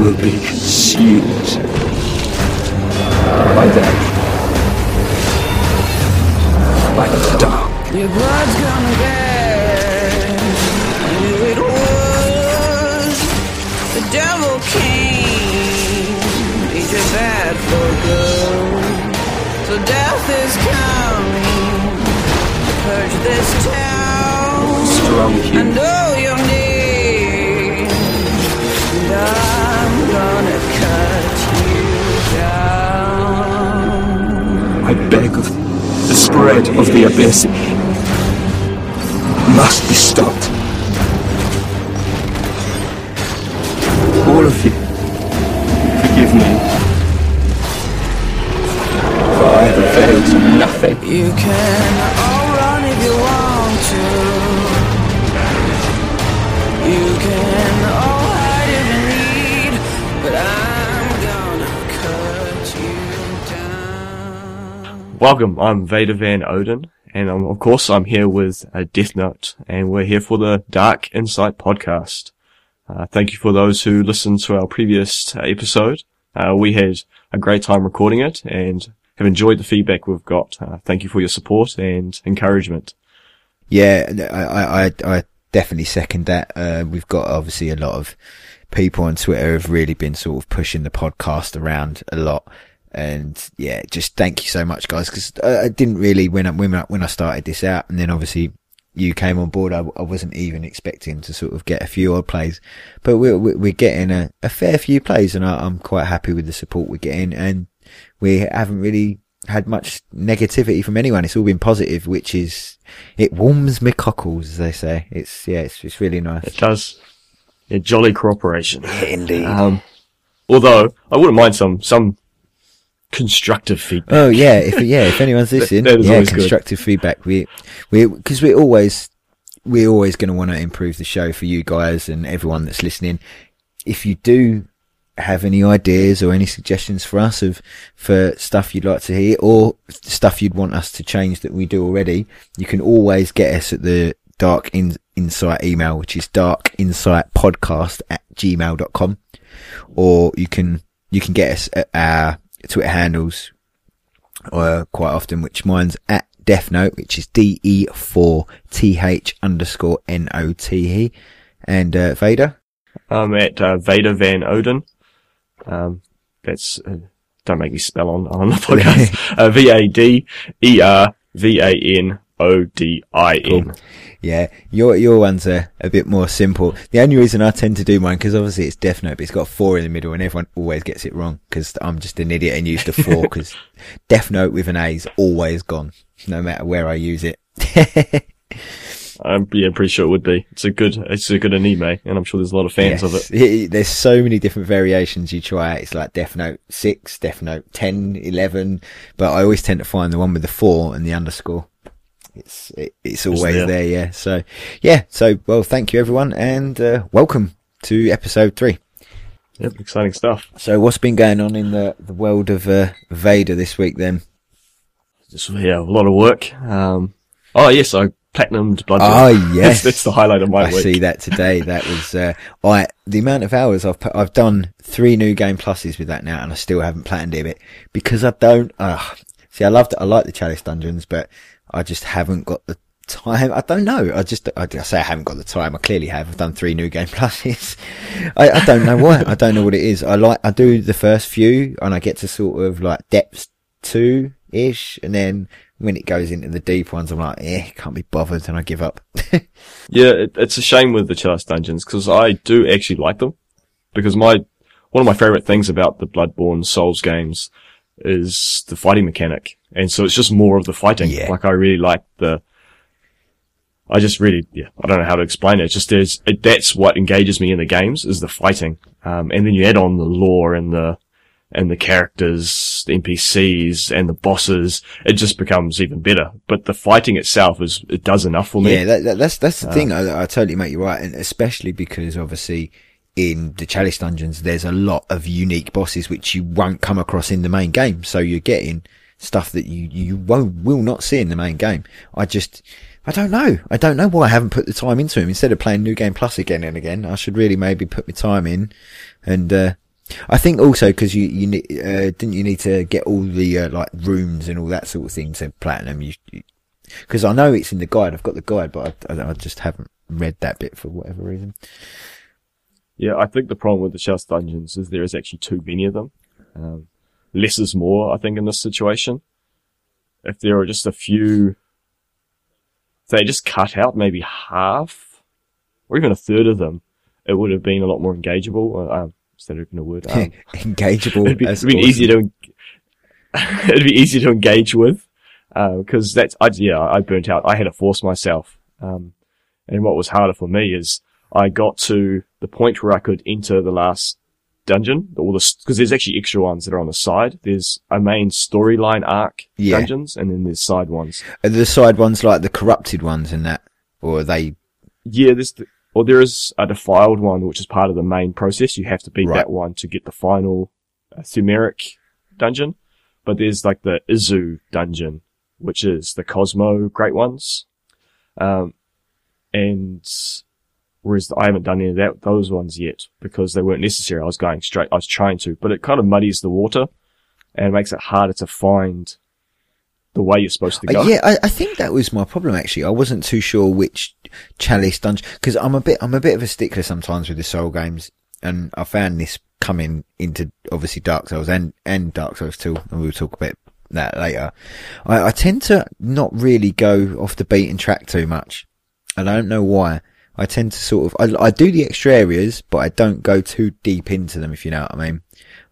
will be consumed be stopped. All of you, forgive me. For I have availed nothing. You can all run if you want to. You can all hide if you need, but I'm gonna cut you down. Welcome, I'm Vader Van Odin, and um, of course I'm here with uh, Death Note, and we're here for the Dark Insight podcast. Uh, thank you for those who listened to our previous uh, episode. Uh, we had a great time recording it and have enjoyed the feedback we've got. Uh, thank you for your support and encouragement. Yeah, I, I, I- definitely second that. Uh, we've got obviously a lot of people on Twitter have really been sort of pushing the podcast around a lot. And yeah, just thank you so much guys. Cause I, I didn't really, when I, when I, when I started this out and then obviously you came on board, I, I wasn't even expecting to sort of get a few odd plays, but we're, we're we're getting a, a fair few plays and I, I'm quite happy with the support we're getting and we haven't really had much negativity from anyone. It's all been positive, which is, it warms my cockles, as they say. It's, yeah, it's, it's really nice. It does. Yeah, jolly cooperation. Indeed. Um, although I wouldn't mind some some constructive feedback. Oh yeah, if yeah, if anyone's listening, yeah, always good. constructive feedback. We we because we're always we're always going to want to improve the show for you guys and everyone that's listening. If you do have any ideas or any suggestions for us of for stuff you'd like to hear or stuff you'd want us to change that we do already, you can always get us at the dark in, insight email, which is Dark Insight Podcast at gmail.com or you can you can get us at our Twitter handles uh, quite often, which mine's at Death Note, which is D E four T H underscore N O T E, and uh, Vader. I'm at uh, Vader Van Odin. Um, that's uh, don't make me spell on on the podcast. V-A-D-E-R V-A-N-O-D-I-N. V A D R V A N O D I N. Yeah, your your ones are a bit more simple. The only reason I tend to do mine because obviously it's Death Note, but it's got four in the middle, and everyone always gets it wrong because I'm just an idiot and used a four because Death Note with an A is always gone, no matter where I use it. Um, I'm yeah, pretty sure it would be. It's a good, it's a good anime, and I'm sure there's a lot of fans of it. Yes. There's so many different variations you try. It's like Death Note 6, Death Note 10, 11, but I always tend to find the one with the 4 and the underscore. It's, it, it's always there. there. yeah. So, yeah. So, well, thank you everyone and, uh, welcome to episode 3. Yep, exciting stuff. So, what's been going on in the, the world of, uh, Vader this week then? Just yeah, a lot of work. Um, oh yes, I platinumed Blood. Oh, yes. that's, the highlight of my I week. see that today. That was uh, I the amount of hours I've put, I've done three new game pluses with that now, and I still haven't planned it because I don't. Uh, see, I loved it. I like the chalice dungeons, but I just haven't got the time. I don't know. I just I, say I haven't got the time. I clearly have. I've done three new game pluses. I, I don't know why. I don't know what it is. I like I do the first few, and I get to sort of like depths two ish, and then. When it goes into the deep ones, I'm like, eh, can't be bothered, and I give up. Yeah, it, it's a shame with the Chalice Dungeons because I do actually like them because my one of my favorite things about the Bloodborne Souls games is the fighting mechanic, and so it's just more of the fighting. Yeah. Like I really like the. I just really, yeah, I don't know how to explain it. It's just there's, it, that's what engages me in the games is the fighting. Um, and then you add on the lore and the, and the characters, the NPCs and the bosses. It just becomes even better. But the fighting itself is, it does enough for me. Yeah, that, that, that's that's the thing. I, I totally make you right, and especially because obviously in the chalice dungeons, there's a lot of unique bosses which you won't come across in the main game. So you're getting stuff that you you won't will not see in the main game. I just I don't know. I don't know why I haven't put the time into him instead of playing New Game Plus again and again. I should really maybe put my time in, and uh, I think also because you you uh, didn't you need to get all the uh, like rooms and all that sort of thing to platinum. You because I know it's in the guide. I've got the guide, but I, I, I just haven't read that bit for whatever reason. Yeah, I think the problem with the Chalice dungeons is there is actually too many of them. Um, less is more, I think, in this situation. If there are just a few, they just cut out maybe half, or even a third of them, it would have been a lot more engageable. Um, instead of even a word, um, Engageable. it'd be, it'd be easier to, it'd be easier to engage with, because that's, I, yeah, I burnt out. I had to force myself. Um, and what was harder for me is I got to the point where I could enter the last dungeon, all the, because there's actually extra ones that are on the side. There's a main storyline arc Yeah. dungeons, and then there's side ones. Are the side ones like the corrupted ones and that, or are they? Yeah, there's, the, or there is a defiled one, which is part of the main process. You have to beat Right. that one to get the final uh, Pthumeric dungeon. But there's like the Izu dungeon, which is the Cosmo Great Ones. Um, and whereas I haven't done any of that, those ones yet because they weren't necessary. I was going straight, I was trying to, but it kind of muddies the water and makes it harder to find the way you're supposed to Uh, go. yeah, I, I think that was my problem actually. I wasn't too sure which chalice dungeon because I'm a bit I'm a bit of a stickler sometimes with the Soul games, and I found this coming into obviously Dark Souls and and Dark Souls 2, and we'll talk about that later. I, I tend to not really go off the beaten track too much, and I don't know why. I tend to sort of I, I do the extra areas, but I don't go too deep into them. If you know what I mean.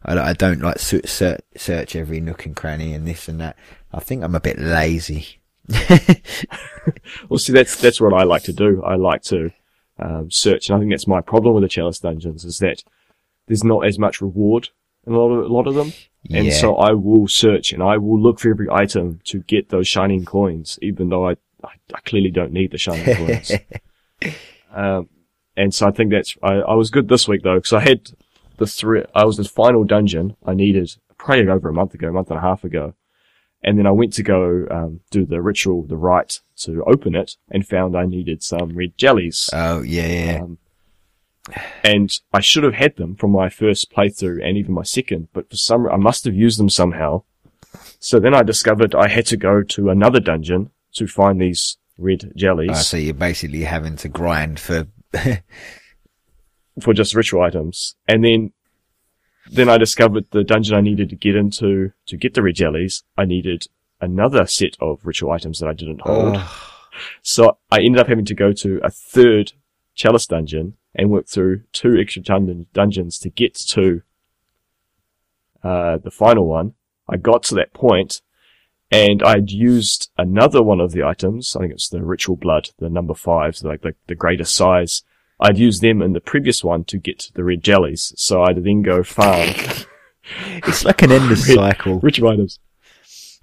I, I don't like search, search every nook and cranny and this and that. I think I'm a bit lazy. Well, see, that's that's what I like to do. I like to um, search, and I think that's my problem with the chalice dungeons is that there's not as much reward in a lot of a lot of them, and so I will search and I will look for every item to get those shining coins, even though I I, I clearly don't need the shining coins. um, and so I think that's I, I was good this week though because I had the three. I was the final dungeon I needed probably over a month ago, a month and a half ago. And then I went to go um, do the ritual, the rite to open it, and found I needed some red jellies. Oh yeah. Um, and I should have had them from my first playthrough and even my second, but for some, I must have used them somehow. So then I discovered I had to go to another dungeon to find these red jellies Oh, so you're basically having to grind for. for just ritual items. And then, then I discovered the dungeon I needed to get into to get the red jellies. I needed another set of ritual items that I didn't hold. Oh, So I ended up having to go to a third chalice dungeon and work through two extra dun- dungeons to get to uh, the final one. I got to that point and I'd used another one of the items. I think it's the ritual blood, the number five, so like the, the greater size. I'd used them in the previous one to get the red jellies. So I'd then go farm it's like an endless Red- cycle. ritual items.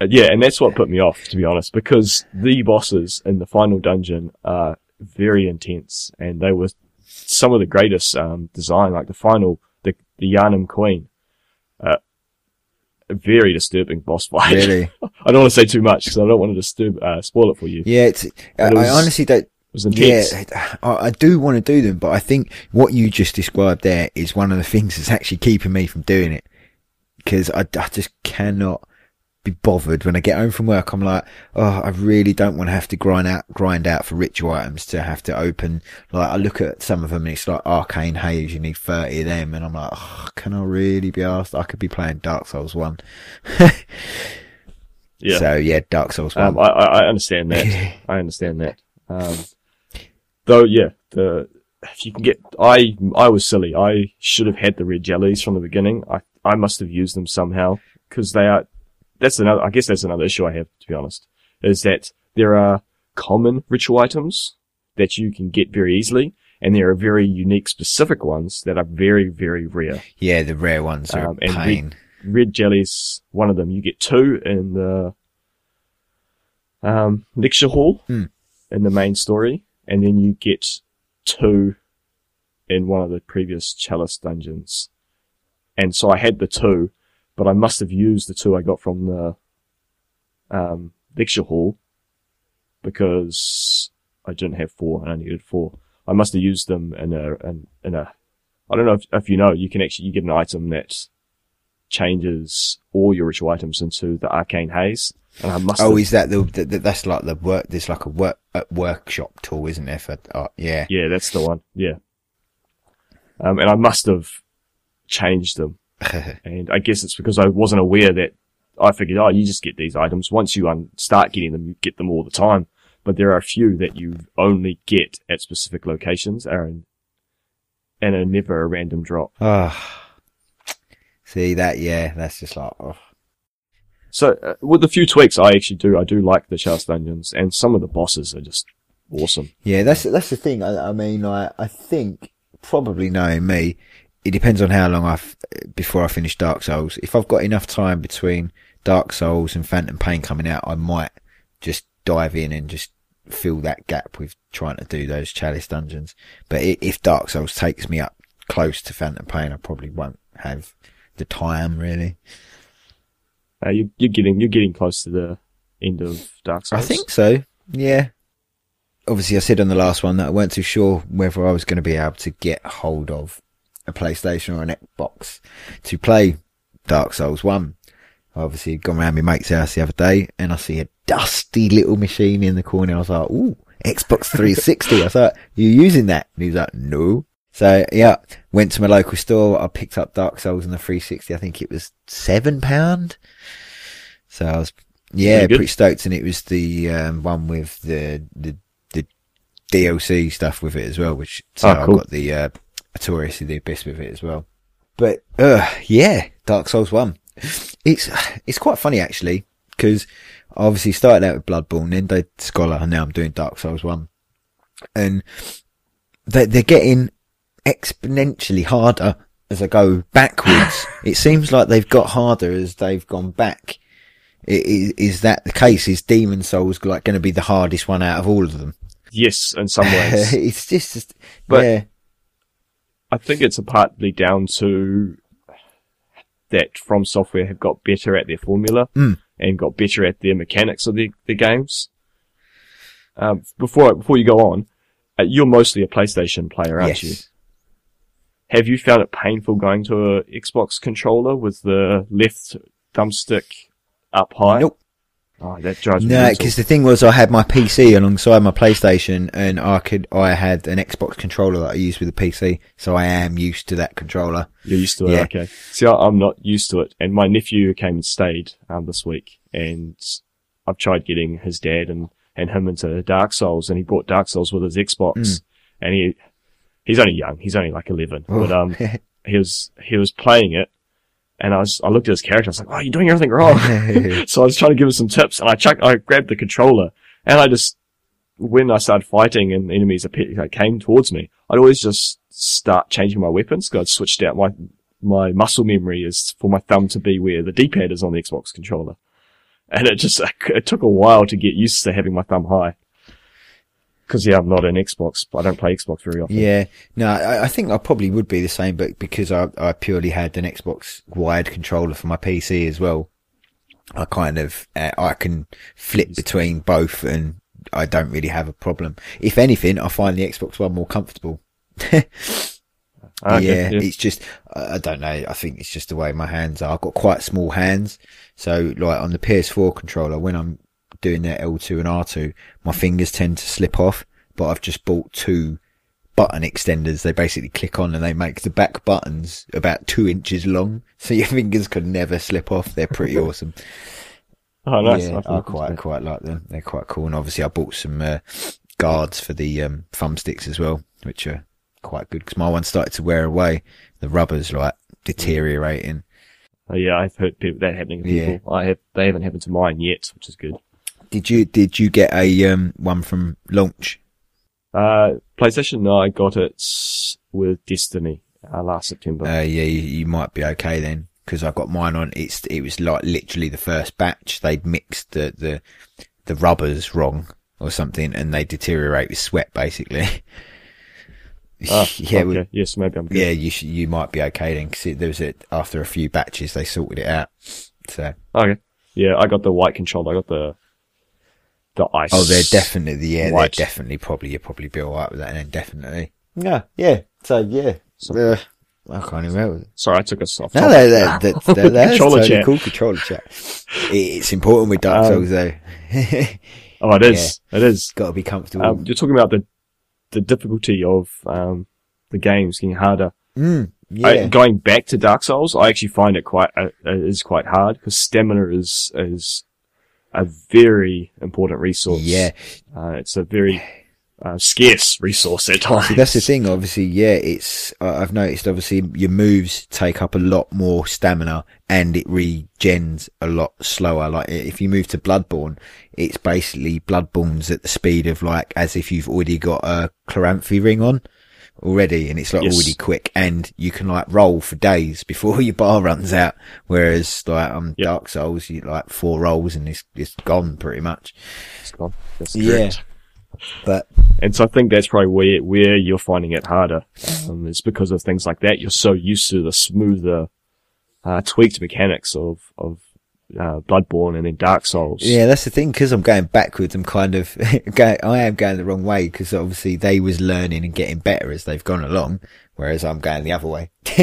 Uh, yeah, and that's what put me off, to be honest, because the bosses in the final dungeon are very intense, and they were some of the greatest um, design, like the final, the the Yharnam Queen. Very disturbing boss fight. Really? I don't want to say too much because I don't want to disturb, uh, spoil it for you. Yeah, it's. I, it I honestly don't. Was. Yeah, I, I do want to do them, but I think what you just described there is one of the things that's actually keeping me from doing it. Because I, I just cannot be bothered when I get home from work. I'm like, oh, I really don't want to have to grind out, grind out for ritual items to have to open. Like, I look at some of them and it's like arcane haze, you need 30 of them. And I'm like, oh, can I really be asked? I could be playing Dark Souls 1. Yeah. So yeah, Dark Souls 1. Um, I, I I understand that. I understand that. Um, though, yeah, the if you can get, I I was silly. I should have had the red jellies from the beginning. I I must have used them somehow because they are. That's another. I guess that's another issue I have to be honest. Is that there are common ritual items that you can get very easily, and there are very unique, specific ones that are very very rare. yeah, the rare ones are um, pain. red jellies, one of them. You get two in the um, lecture hall Hmm. in the main story, and then you get two in one of the previous chalice dungeons. And so I had the two, but I must have used the two I got from the um, lecture hall because I didn't have four and I needed four. I must have used them in a, in, in a, I don't know if, if you know, you can actually, you get an item that changes all your ritual items into the arcane haze. And I must Oh, have, is that the, the, the that's like the work? There's like a work a workshop tool, isn't there? For oh, yeah, yeah, that's the one. Yeah. Um, and I must have changed them. And I guess it's because I wasn't aware that I figured, oh, you just get these items. Once you un- start getting them, you get them all the time. But there are a few that you only get at specific locations and, and are never a random drop. Ah, see that? Yeah, that's just like oh. So uh, with the few tweaks I actually do, I do like the Chaos Dungeons and some of the bosses are just awesome. Yeah, that's that's the thing. I, I mean, I I think probably knowing me, it depends on how long I've before I finish Dark Souls. If I've got enough time between Dark Souls and Phantom Pain coming out, I might just dive in and just fill that gap with trying to do those Chalice dungeons. But if Dark Souls takes me up close to Phantom Pain, I probably won't have the time really. Uh, you, you're getting you're getting close to the end of Dark Souls. I think so. Yeah. Obviously, I said on the last one that I weren't too sure whether I was going to be able to get hold of a PlayStation or an Xbox to play Dark Souls 1. I obviously gone around my mate's house the other day and I see a dusty little machine in the corner. I was like, ooh, Xbox 360. I thought, you using that? And he was like, no. So yeah, went to my local store. I picked up Dark Souls on the 360. I think it was seven pound. So I was, yeah, Pretty stoked. And it was the um, one with the, the, the DLC stuff with it as well, which, so Oh, I cool. got the, uh, Of the Abyss with it as well. But, uh, yeah, Dark Souls 1. It's, it's quite funny actually, because I obviously started out with Bloodborne, then did Scholar, and now I'm doing Dark Souls 1. And they, they're getting exponentially harder as I go backwards. it seems like they've got harder as they've gone back. I- i- Is that the case? Is Demon Souls like going to be the hardest one out of all of them? yes, in some ways. it's just, But- yeah, I think it's partly down to that From Software have got better at their formula Mm. and got better at their mechanics of their, their games. Um, before before you go on, uh, you're mostly a PlayStation player, aren't you? Have you found it painful going to a Xbox controller with the left thumbstick up high? Nope. Oh, that drives me No, because the thing was, I had my PC alongside my PlayStation, and I could, I had an Xbox controller that I used with the PC, so I am used to that controller. You're used to it, Yeah. okay. See, I- I'm not used to it. And my nephew came and stayed um, this week, and I've tried getting his dad and, and him into Dark Souls, and he brought Dark Souls with his Xbox, Mm. and he he's only young, he's only like 11, but Oh. um, he was he was playing it, and I was I looked at his character, I was like, oh, you're doing everything wrong. so I was trying to give him some tips, and I chucked, I grabbed the controller, and I just when I started fighting and enemies came towards me, I'd always just start changing my weapons. 'cause I'd switched out my my muscle memory is for my thumb to be where the D-pad is on the Xbox controller, and it just it took a while to get used to having my thumb high. Because yeah, I'm not an Xbox, I don't play Xbox very often. Yeah, no, I, I think I probably would be the same, but because I, I purely had an Xbox wired controller for my PC as well, I kind of, uh, I can flip between both and I don't really have a problem. If anything, I find the Xbox One more comfortable. Ah, yeah, it's just, I don't know, I think it's just the way my hands are. I've got quite small hands. So like on the PS4 controller, when I'm doing their L2 and R2, my fingers tend to slip off, but I've just bought two button extenders. They basically click on and they make the back buttons about two inches long. So your fingers could never slip off. They're pretty awesome. Oh, nice. Yeah, I quite, quite like them. They're quite cool. And obviously I bought some, uh, guards for the, um, thumbsticks as well, which are quite good because my one started to wear away. The rubber's like deteriorating. Oh, yeah, I've heard people, that happening to Yeah. I have, they haven't happened to mine yet, which is good. Did you, did you get a, um, one from launch? Uh, PlayStation, no, I got it with Destiny, uh, last September. Uh, yeah, you, you might be okay then. Cause I got mine on, it's, it was like literally the first batch. They'd mixed the, the, the rubbers wrong or something and they deteriorate with sweat basically. Ah, yeah, okay. we- yes, maybe I'm good. yeah, you sh- you might be okay then because there was a, after a few batches they sorted it out. So Okay. Yeah, I got the white controller. I got the the ice. Oh, they're definitely the yeah, White. they're definitely probably you're probably be alright with that and then definitely. Yeah, yeah. So yeah. Uh, I can't even remember. Sorry, I took us off. No, topic. that, that, that, that, that's Controller totally chat. cool. Controller chat. It's important with Dark Um, Souls though. Oh, it is. It is. Got to be comfortable. Um, you're talking about the the difficulty of um, the games getting harder. mm, yeah. I, going back to Dark Souls, I actually find it quite uh, it is quite hard because stamina is is a very important resource. yeah. uh, it's a very uh, scarce resource at times. That's the thing, obviously, yeah, it's, uh, I've noticed obviously your moves take up a lot more stamina and it regens a lot slower. Like if you move to Bloodborne, it's basically Bloodborne's at the speed of like as if you've already got a Chloranthy ring on already and it's like Yes. already quick and you can like roll for days before your bar runs out. Whereas like on Yep. Dark Souls, you like four rolls and it's, it's gone pretty much. It's gone. That's Yeah. correct. But And so I think that's probably where where you're finding it harder. Um, it's because of things like that. You're so used to the smoother, uh, tweaked mechanics of of uh, Bloodborne and then Dark Souls. Yeah, that's the thing. Because I'm going backwards, I'm kind of going. I am going the wrong way because obviously they was learning and getting better as they've gone along, whereas I'm going the other way.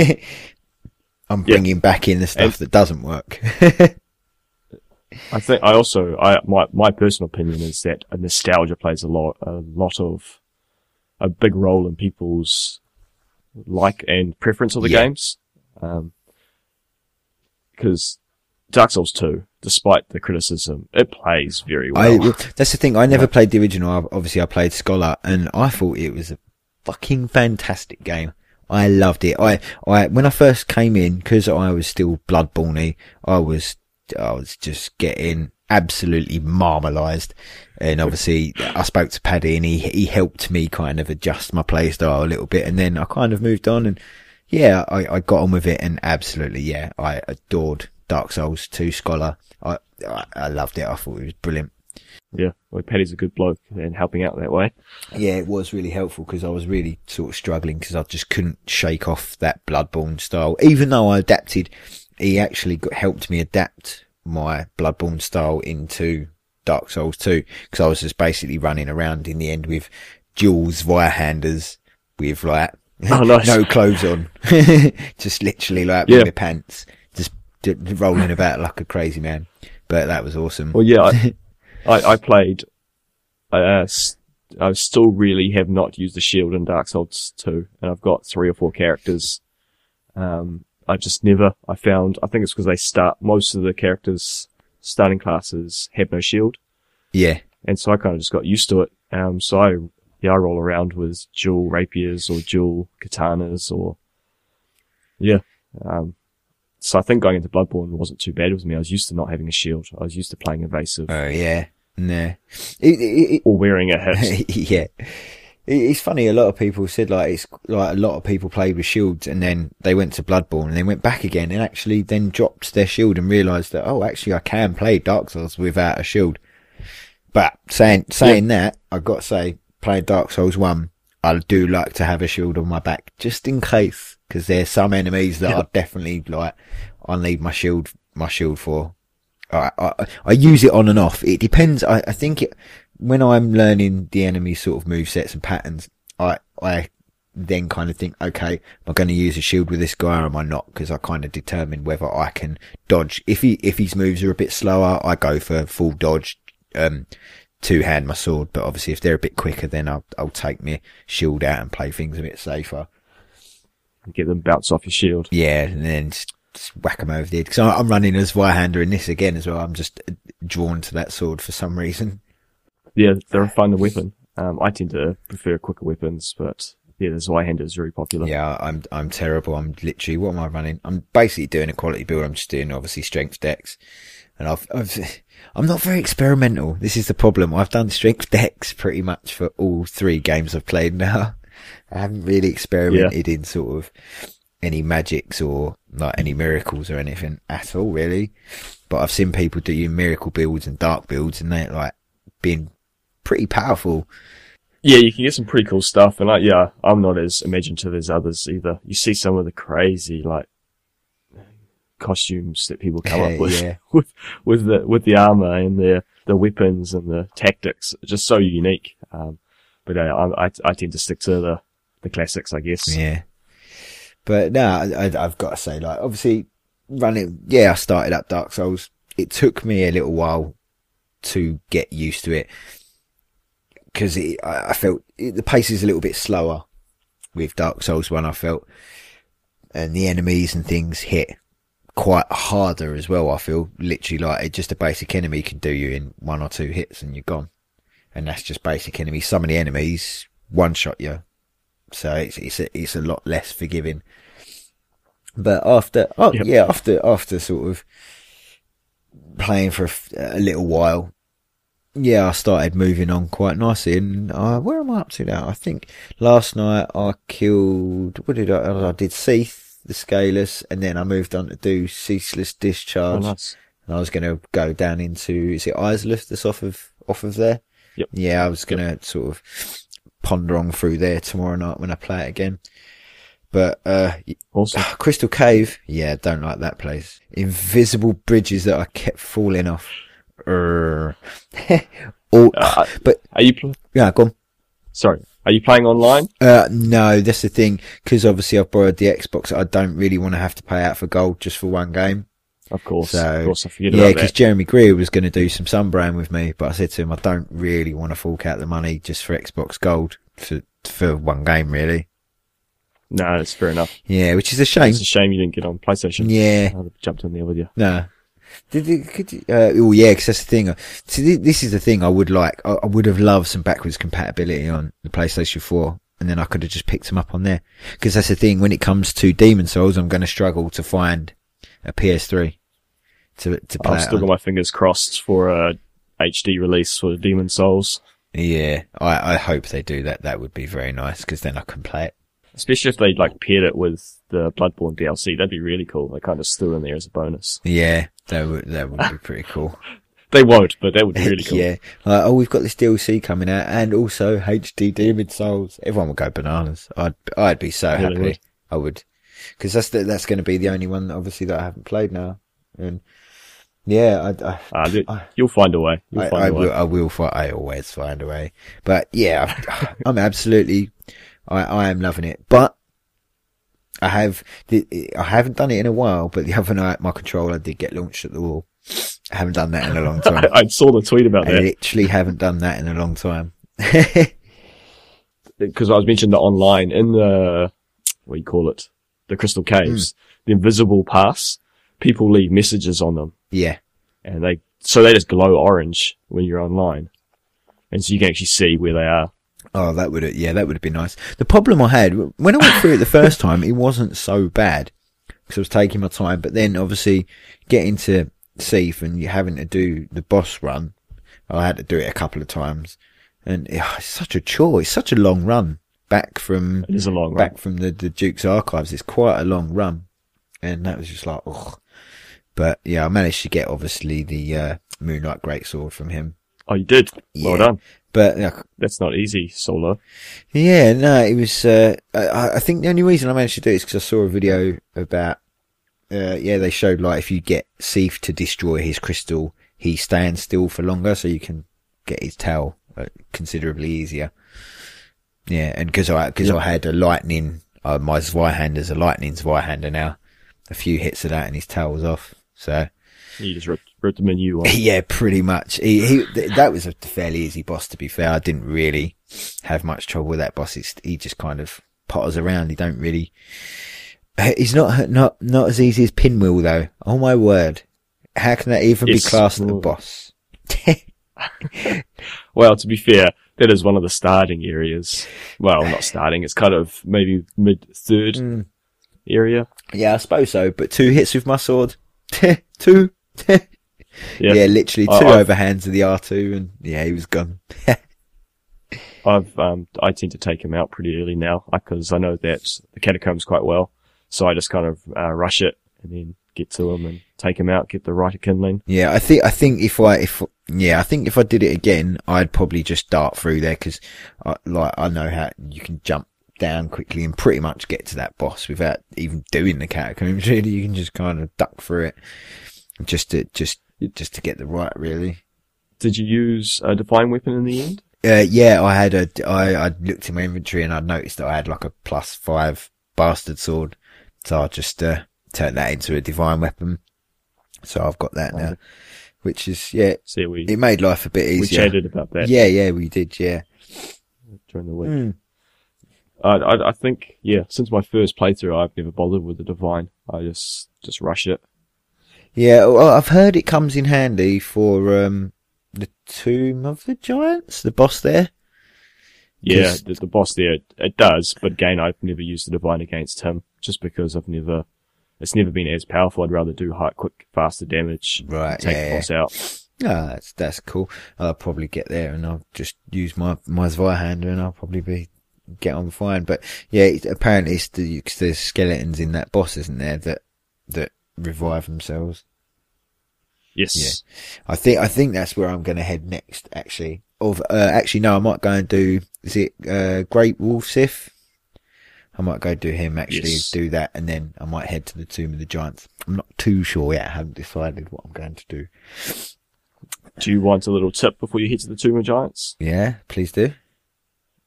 I'm Yeah. bringing back in the stuff that doesn't work. I think I also I my my personal opinion is that nostalgia plays a lot a lot of a big role in people's like and preference of the Yeah. games. Um, because Dark Souls 2, despite the criticism, it plays very I, well. that's the thing. I never played the original. Obviously, I played Scholar, and I thought it was a fucking fantastic game. I loved it. I, I, when I first came in, because I was still Bloodborne, I was, I was just getting absolutely marmalised. And obviously, I spoke to Paddy, and he he helped me kind of adjust my playstyle a little bit, and then I kind of moved on, and yeah, I, I got on with it, and absolutely, yeah, I adored Dark Souls 2 Scholar. I, I, I loved it. I thought it was brilliant. yeah, well, Paddy's a good bloke and helping out that way. Yeah, it was really helpful because I was really sort of struggling because I just couldn't shake off that Bloodborne style. Even though I adapted, he actually got, helped me adapt my Bloodborne style into Dark Souls 2 because I was just basically running around in the end with dual Zweihanders with like Oh, nice. no clothes on, just literally like Yeah. with my pants, rolling about like a crazy man. But that was awesome. Well, yeah, I, I, I played. Uh, I still really have not used the shield in Dark Souls 2, and I've got three or four characters. Um, I just never. I found. I think it's because they start most of the characters starting classes have no shield, yeah, and so I kind of just got used to it. Um, so I yeah I roll around with dual rapiers or dual katanas or yeah. Um, so I think going into Bloodborne wasn't too bad with me. I was used to not having a shield. I was used to playing evasive oh yeah, no. It, it, it, or wearing a hat. yeah. It- It's funny. A lot of people said like it's like a lot of people played with shields and then they went to Bloodborne and then went back again and actually then dropped their shield and realised that oh actually I can play Dark Souls without a shield. But saying saying that, I've got to say, playing Dark Souls one, I do like to have a shield on my back just in case because there's some enemies that Yeah. are definitely like I need my shield my shield for. I, I, I use it on and off. It depends. I, I think it, when I'm learning the enemy sort of move sets and patterns, I, I then kind of think, okay, am I going to use a shield with this guy or am I not? Because I kind of determine whether I can dodge. If he, if his moves are a bit slower, I go for full dodge, um, two hand my sword. But obviously if they're a bit quicker, then I'll, I'll take my shield out and play things a bit safer. Get them bounce off your shield. Yeah, and then just, just whack them over the head. Because I'm running as Zweihander in this again as well. I'm just uh, drawn to that sword for some reason. Yeah, they're a fun weapon. Um, I tend to prefer quicker weapons, but yeah, the Zweihander is very popular. Yeah, I'm I'm terrible. I'm literally what am I running? I'm basically doing a quality build. I'm just doing obviously strength dex, and I've, I've I'm not very experimental. This is the problem. I've done strength dex pretty much for all three games I've played now. I haven't really experimented in sort of any magics or like any miracles or anything at all, really. But I've seen people do miracle builds and dark builds, and they're like being pretty powerful. Yeah, you can get some pretty cool stuff, and like, yeah, I'm not as imaginative as others either. You see some of the crazy, like, costumes that people come up with, yeah. with, with the, with the armor and the, the weapons and the tactics. Just so unique. Um, but uh, I, I, tend to stick to the, the classics, I guess. Yeah. But no, I, I've got to say, like, obviously, running, yeah, I started up Dark Souls. It took me a little while to get used to it because I, I felt it, the pace is a little bit slower with Dark Souls 1, I felt. And the enemies and things hit quite harder as well, I feel. Literally, like, just a basic enemy can do you in one or two hits and you're gone. And that's just basic enemies. Some of the enemies one shot you so it's it's a, it's a lot less forgiving. But after, oh Yep. yeah, after after sort of playing for a little while, yeah, I started moving on quite nicely. And uh, where am I up to now? I think last night I killed. What did I? I did Seath the Scaleless, and then I moved on to do Ceaseless Oh, Discharge. nice. And I was going to go down into is it Izalith that's off of off of there. Yep. Yeah, I was going to sort of ponder on through there tomorrow night when I play it again. But uh Awesome. Crystal Cave, yeah, don't like that place. Invisible bridges that I kept falling off. All, Uh, but Are you, pl- yeah, go on. sorry, are you playing online? Uh, no, that's the thing. Because obviously I've borrowed the Xbox. I don't really want to have to pay out for gold just for one game. Of course. So, of course, I forget yeah, because. Jeremy Greer was going to do some Sunbrand with me, but I said to him, I don't really want to fork out the money just for Xbox Gold for for one game, really. No, that's fair enough. Yeah, which is a shame. It's a shame you didn't get on PlayStation. Yeah, I'd have jumped in there with you. no. Did you, could you, uh, oh yeah, because that's the thing. See, this is the thing I would like. I, I would have loved some backwards compatibility on the PlayStation 4, and then I could have just picked them up on there. Because that's the thing. When it comes to Demon Souls, I'm going to struggle to find a PS3 to to play. I've still got my fingers crossed for a HD release for Demon Souls. Yeah, I, I hope they do that. That would be very nice because then I can play it. Especially if they like paired it with the Bloodborne DLC, that'd be really cool. They kind of still in there as a bonus. Yeah, that would that would be pretty cool. They won't, but that would be really cool. yeah. Like, oh, we've got this DLC coming out, and also HD Demon Souls. Everyone would go bananas. I'd I'd be so Yeah, happy. would. I would, because that's the, that's going to be the only one, obviously, that I haven't played now. And yeah, I, I, Uh, I- you'll find a way. You'll I, find I a way. will. I will. Find, I always find a way. But yeah, I'm absolutely. I, I am loving it. But I have. the- I haven't done it in a while. But the other night, my controller did get launched at the wall. I haven't done that in a long time. I, I saw the tweet about I that literally haven't done that in a long time. because I was mentioned the online in the what do you call it, the Crystal Caves, hmm. the Invisible Pass. People leave messages on them, yeah. and they so they just glow orange when you're online, and so you can actually see where they are. Oh, that would. Yeah, that would have been nice. The problem I had when I went through it the first time, it wasn't so bad because I was taking my time. But then, obviously, getting to Seath and you having to do the boss run, I had to do it a couple of times, and it's such a chore. It's such a long run back from It is a long run. back from the the Duke's archives. It's quite a long run, and that was just like, ugh. But yeah, I managed to get obviously the uh, Moonlight Greatsword from him. Oh, you did. Well Yeah. done. But uh, That's not easy solo. Yeah, no, it was. Uh, I, I think the only reason I managed to do it is because I saw a video about. Uh, yeah, they showed like if you get Seath to destroy his crystal, he stands still for longer, so you can get his tail uh, considerably easier. Yeah, and because I because I had a lightning, uh, my Zweihander's a lightning Zweihander now. A few hits of that, and his tail was off. So You just ripped, ripped them a new one. yeah, pretty much. He, he th- that was a fairly easy boss to be fair. I didn't really have much trouble with that boss. It's, he just kind of potters around. He don't really. He's not not not as easy as Pinwheel though. Oh my word! How can that even Yes. be classed as a boss? Well, to be fair, that is one of the starting areas. Well, not starting. It's kind of maybe mid third Mm. area. yeah, I suppose so. But two hits with my sword, two. Yeah. yeah, literally two I- I've- overhands of the R two, and yeah, he was gone. I've um I tend to take him out pretty early now because I know that the catacombs quite well. So I just kind of uh, rush it and then get to him and take him out, get the rite of kindling. Yeah, I think I think if I if yeah, I think if I did it again, I'd probably just dart through there because I, like I know how you can jump down quickly and pretty much get to that boss without even doing the catacombs. Really, you can just kind of duck through it just to just just to get the right. Really, Did you use a divine weapon in the end? uh, yeah. I had a I I looked in my inventory and I noticed that I had like a plus five bastard sword, so I just uh, turned that into a divine weapon. So I've got that now, which is yeah. See, we It made life a bit easier. we chatted about that Yeah, yeah, we did. Yeah. during the week. Mm. I, I I think yeah, since my first playthrough, I've never bothered with the divine. I just just rush it. Yeah, well, I've heard it comes in handy for um, the Tomb of the Giants, the boss there. Yeah, the, the boss there it does, but again, I've never used the divine against him just because I've never. It's never been as powerful. I'd rather do high, quick, faster damage. Right, Take yeah, the boss out. Ah, that's that's cool. I'll probably get there and I'll just use my my Zweihander and I'll probably be get on fine. But yeah, it, apparently it's the, 'cause there's skeletons in that boss, isn't there? That that revive themselves. Yes. Yeah. I think I think that's where I'm going to head next. Actually, of uh, actually no, I might go and do is it uh, Great Wolf Sif. I might go do him actually Yes. do that, and then I might head to the Tomb of the Giants. I'm not too sure yet. I haven't decided what I'm going to do. Do you want a little tip before you head to the Tomb of Giants? Yeah, please do.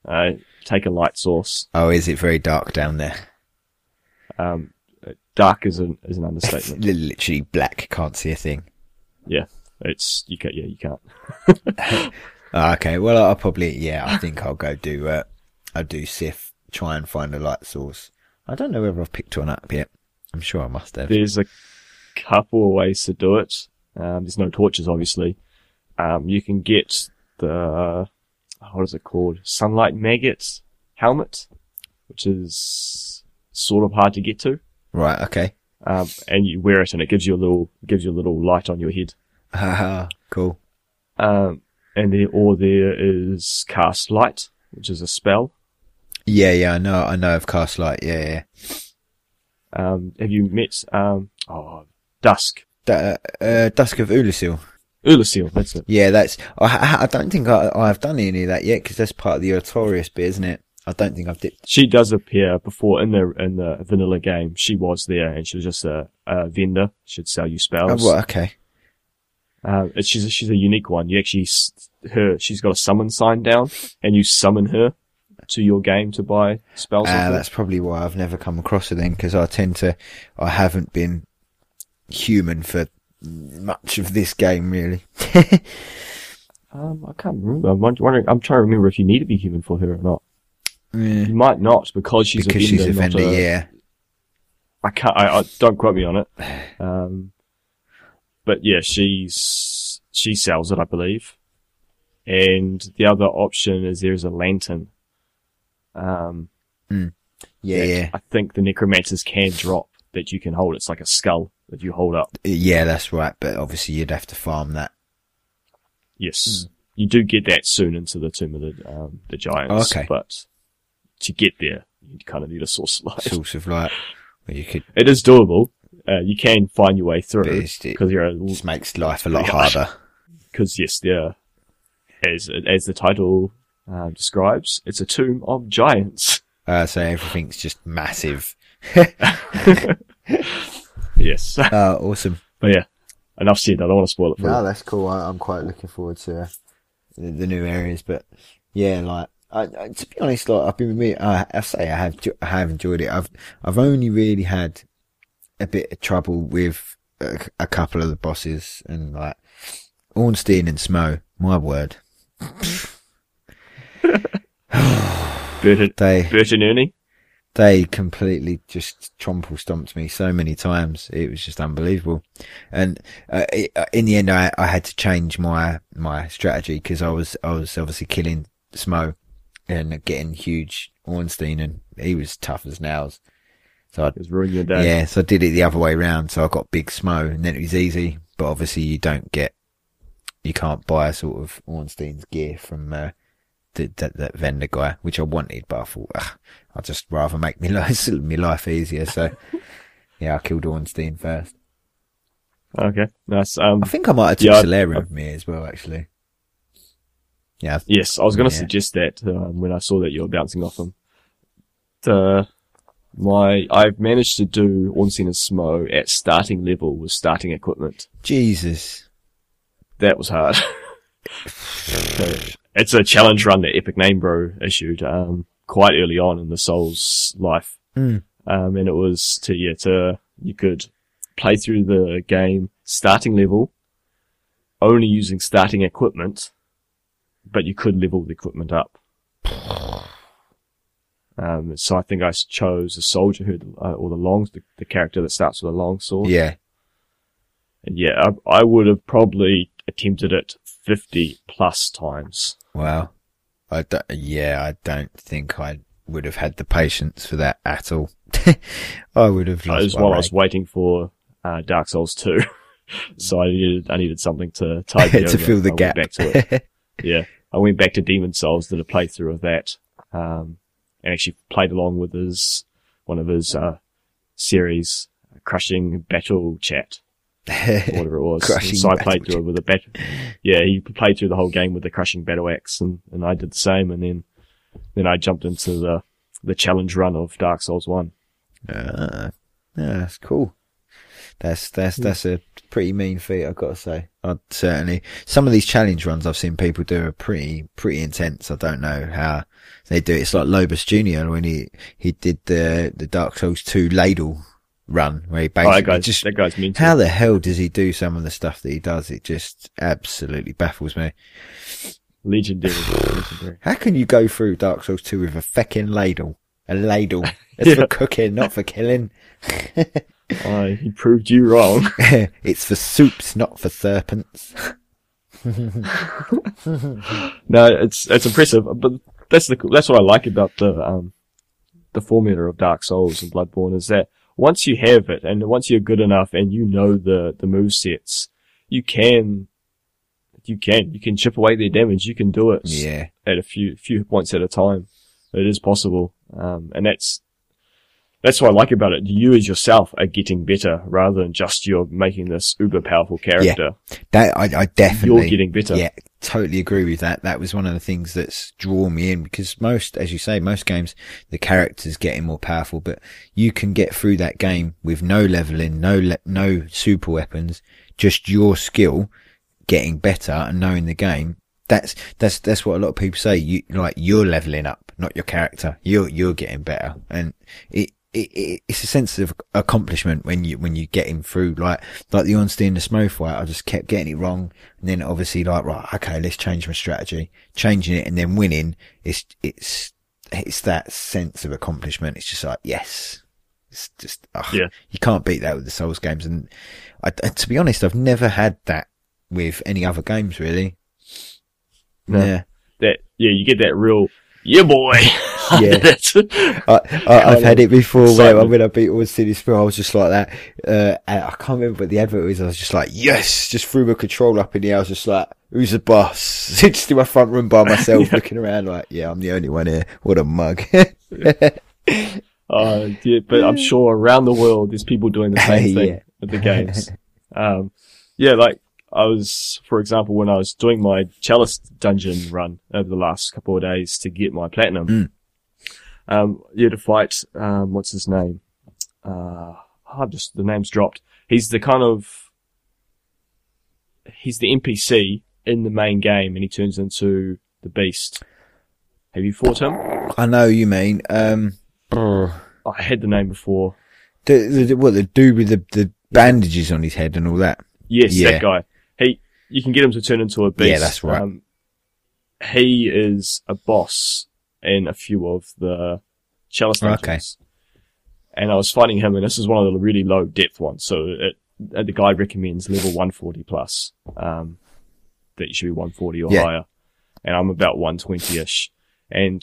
Uh, take a light source. Oh, is it very dark down there? Um, dark is an is an understatement. Literally black. Can't see a thing. yeah, it's you can yeah you can't. Ah, Okay, well I'll probably yeah. I think I'll go do uh, I'll do Sif. Try and find a light source. I don't know whether I've picked one up yet. I'm sure I must have. There's a couple of ways to do it. Um, there's no torches, obviously. Um, you can get the what is it called? Sunlight maggot helmet, which is sort of hard to get to. Right. Okay. Um, and you wear it, and it gives you a little gives you a little light on your head. Haha. cool. Um, and there, or there is cast light, which is a spell. Yeah, yeah, I know, I know of Cast Light. Yeah, yeah. Um, have you met um, oh, Dusk? Da- uh, Dusk of Oolacile. Oolacile, that's it. Yeah, that's. I, I- don't think I, I've done any of that yet because that's part of the Artorias bit, isn't it? I don't think I've did. She does appear before in the in the vanilla game. She was there, and she was just a, a vendor. She'd sell you Oh, spells. well, okay. Uh, she's a, she's a unique one. You actually her she's got a summon sign down, and you summon her to your game to buy spells. Her. that's probably why I've never come across it then because I tend to, I haven't been human for much of this game really. Um, I can't remember. I'm wondering. I'm trying to remember if you need to be human for her or not. Yeah. You might not because she's because a vendor. she's a vendor, a- yeah. I can't. I, I don't quote me on it. Um, but yeah, she's she sells it, I believe. And the other option is there's a lantern. Um, Yeah, yeah. I think the necromancers can drop that you can hold. It's like a skull that you hold up. Yeah, that's right. But obviously you'd have to farm that. Yes, you do get that soon into the tomb of the um, the giants. Okay. but to get there, you kind of need a source of light. Source of light. Where you could, It is doable. Uh, you can find your way through because you're a just makes life a lot harder. because yes, there, as as the title uh, describes, it's a tomb of giants. Uh, so everything's just massive. Yes, Uh, awesome. but yeah, enough said. I don't want to spoil it for No, you. that's cool. I, I'm quite looking forward to uh, the, the new areas, but yeah, like I, I, to be honest, like I've been really, I, I say I have, I have enjoyed it. I've, I've only really had a bit of trouble with a, a couple of the bosses and like Ornstein and Smough. My word, Bert they Bert and Ernie. they completely just tromple stomped me so many times. It was just unbelievable. And uh, it, uh, in the end, I, I had to change my my strategy because I was I was obviously killing Smough and getting huge Ornstein, and he was tough as nails. So I, It was ruining your day. yeah, so I did it the other way round. So I got big Smough, and then it was easy. But obviously, you don't get, you can't buy a sort of Ornstein's gear from uh, the, that that vendor guy, which I wanted, but I thought ugh, I'd just rather make me life me life easier. So yeah, I killed Ornstein first. Okay, nice. Um, I think I might have took Yeah, I- Solarium with me as well, actually. Yeah, yes, I was going to Yeah. suggest that um, when I saw that you were bouncing off him. the my I've managed to do Ornstein and Smough at starting level with starting equipment. Jesus. That was hard. it's a challenge run that Epic Name Bro issued um, quite early on in the Souls life, Mm. um, and it was to yeah to you could play through the game starting level, only using starting equipment, but you could level the equipment up. Um, so I think I chose a soldier who, uh, or the long, the, the character that starts with a long sword. Yeah. And yeah, I, I would have probably attempted it 50 plus times. Wow. I don't, yeah, I don't think I would have had the patience for that at all. I would have That lost was my while I was waiting for, uh, Dark Souls 2. so I needed, I needed something to tide me to fill the I gap. Back to it. yeah. I went back to Demon Souls, did a playthrough of that, um, and actually played along with his, one of his, uh, series, Crushing Battle Chat. Whatever it was. Crushing so I played through it with a bat. Yeah, he played through the whole game with the crushing battle axe, and, and I did the same. And then then I jumped into the the challenge run of Dark Souls One. Ah, yeah, that's cool. That's that's that's a pretty mean feat, I've got to say. I'd certainly some of these challenge runs I've seen people do are pretty pretty intense. I don't know how they do it. It's like Lobos Junior when he he did the the Dark Souls two ladle run where he Oh, basically that guy's just that guy's mental. how the hell does he do some of the stuff that he does? It just absolutely baffles me. legendary, legendary. How can you go through Dark Souls 2 with a feckin' ladle? A ladle. It's Yeah. for cooking, not for killing. Oh, he proved you wrong. it's for soups, not for serpents. no, it's it's impressive, but that's the that's what I like about the um the formula of Dark Souls and Bloodborne is that once you have it and once you're good enough and you know the the move sets, you can you can you can chip away their damage. You can do it Yeah. at a few few points at a time. It is possible, um, and that's that's what I like about it. You as yourself are getting better rather than just you're making this uber powerful character. Yeah, That, I, I definitely. You're getting better. Yeah, totally agree with that. That was one of the things that's drawn me in because most, as you say, most games, the character's getting more powerful, but you can get through that game with no leveling, no, le- no super weapons, just your skill getting better and knowing the game. That's, that's, that's what a lot of people say. You, like, you're leveling up, not your character. You're, you're getting better. And it, it, it, it's a sense of accomplishment when you when you get him through. Like like the Ornstein and the Smough fight I just kept getting it wrong. And then obviously like right okay let's change my strategy. Changing it and then winning it's it's it's that sense of accomplishment. It's just like yes. It's just ugh, Yeah. you can't beat that with the Souls games. And I, to be honest I've never had that with any other games really. No. yeah. That yeah, you get that real yeah boy. Yeah. I, I, I've had it before where when I beat All City Spirit, I was just like that. Uh, and I can't remember what the advert was. I was just like, yes, just threw my control up in the air. I was just like, who's the boss? just in my front room by myself, looking around like, yeah, I'm the only one here. What a mug. Uh, yeah, but I'm sure around the world there's people doing the same thing Yeah. with the games. Um, yeah, like I was, for example, when I was doing my Chalice dungeon run over the last couple of days to get my platinum, Mm. um, you had to fight, um, what's his name? Uh, I've just, the name's dropped. He's the kind of, he's the NPC in the main game and he turns into the beast. Have you fought him? I know you mean. Um, I had the name before. the, the, what, the dude with the, the bandages on his head and all that. Yes, Yeah. that guy. You can get him to turn into a beast. Yeah, that's right. Um, he is a boss in a few of the chalice Okay. dungeons. And I was fighting him, and this is one of the really low depth ones. So it, uh, the guy recommends level 140 plus, um, that you should be 140 or Yeah. higher. And I'm about 120ish. And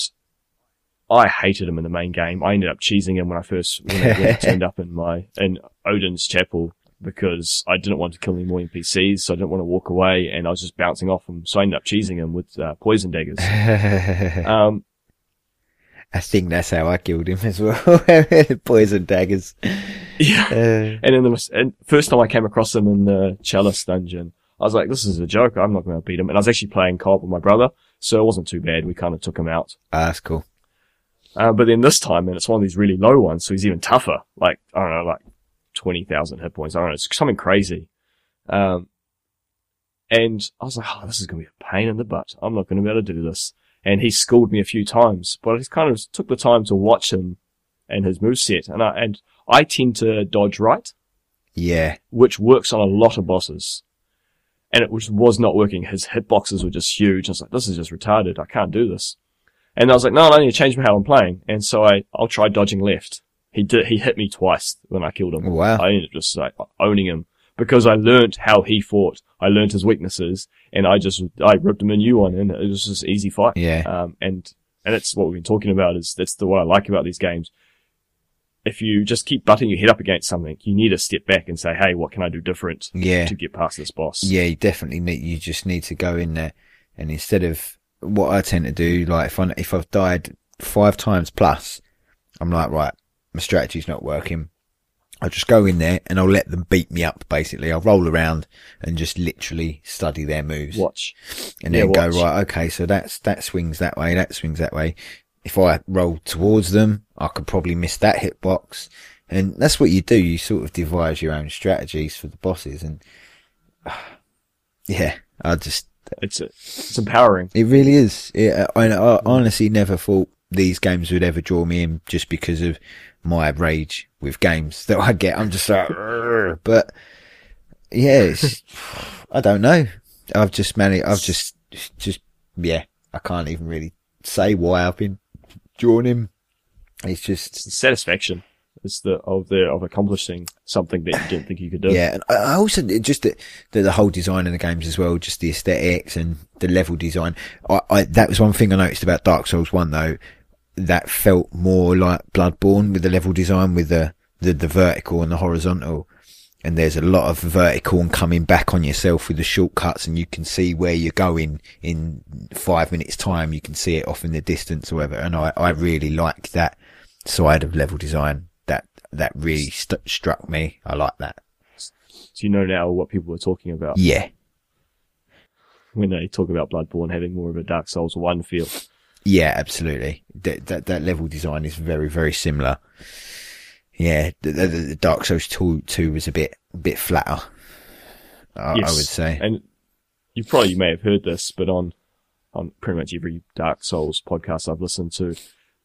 I hated him in the main game. I ended up cheesing him when I first when I, when I turned up in my in Oedon's chapel because I didn't want to kill any more NPCs, so I didn't want to walk away, and I was just bouncing off him. So I ended up cheesing him with uh, poison daggers. Um, I think that's how I killed him as well. Poison daggers. yeah. Uh, And then the and first time I came across him in the chalice dungeon, I was like, "This is a joke. I'm not going to beat him." And I was actually playing co-op with my brother, so it wasn't too bad. We kind of took him out. ah, that's cool. Uh, but then this time, and it's one of these really low ones, so he's even tougher. Like, I don't know, like 20,000 hit points. I don't know, it's something crazy. Um, and I was like, oh, this is going to be a pain in the butt. I'm not going to be able to do this. And he schooled me a few times, but I just kind of took the time to watch him and his moveset. And I, and I tend to dodge right, Yeah. which works on a lot of bosses. And it was, was not working. His hitboxes were just huge. I was like, this is just retarded. I can't do this. And I was like, no, I need to change how I'm playing. And so I, I'll try dodging left. He did, he hit me twice when I killed him. Wow. I ended up just like owning him because I learnt how he fought. I learnt his weaknesses and I just, I ripped him a new one and it was just an easy fight. Yeah. Um, and, and it's what we've been talking about is that's the, what I like about these games. If you just keep butting your head up against something, you need to step back and say, Hey, what can I do different Yeah. to get past this boss? Yeah, you definitely need. You just need to go in there, and instead of what I tend to do, like if I if I've died five times plus, I'm like, right, my strategy's not working. I'll just go in there and I'll let them beat me up. Basically, I'll roll around and just literally study their moves, Watch. and yeah, then go watch. right. Okay, so that's that swings that way, that swings that way. If I roll towards them, I could probably miss that hitbox. And that's what you do. You sort of devise your own strategies for the bosses. And yeah, I just, It's, it's empowering. it really is. It, I, I honestly never thought these games would ever draw me in just because of my rage with games that I get. I'm just like, but yeah, it's, I don't know. I've just managed, I've just, just, yeah, I can't even really say why I've been drawn in. It's just, It's satisfaction. It's the, of the, of accomplishing something that you didn't think you could do. Yeah, and I I also just the, the the whole design of the games as well, just the aesthetics and the level design. I, I that was one thing I noticed about Dark Souls One though, that felt more like Bloodborne with the level design with the the, the vertical and the horizontal. And there's a lot of vertical and coming back on yourself with the shortcuts, and you can see where you're going in five minutes time. You can see it off in the distance or whatever. And I, I really like that side of level design. That that really st- struck me. I like that. So you know now what people were talking about Yeah. when they talk about Bloodborne having more of a Dark Souls 1 feel. Yeah, absolutely. That, that, that level design is very, very similar. Yeah, the, the, the Dark Souls 2, 2 was a bit, bit flatter. I, I would say. And you probably may have heard this, but on, on pretty much every Dark Souls podcast I've listened to,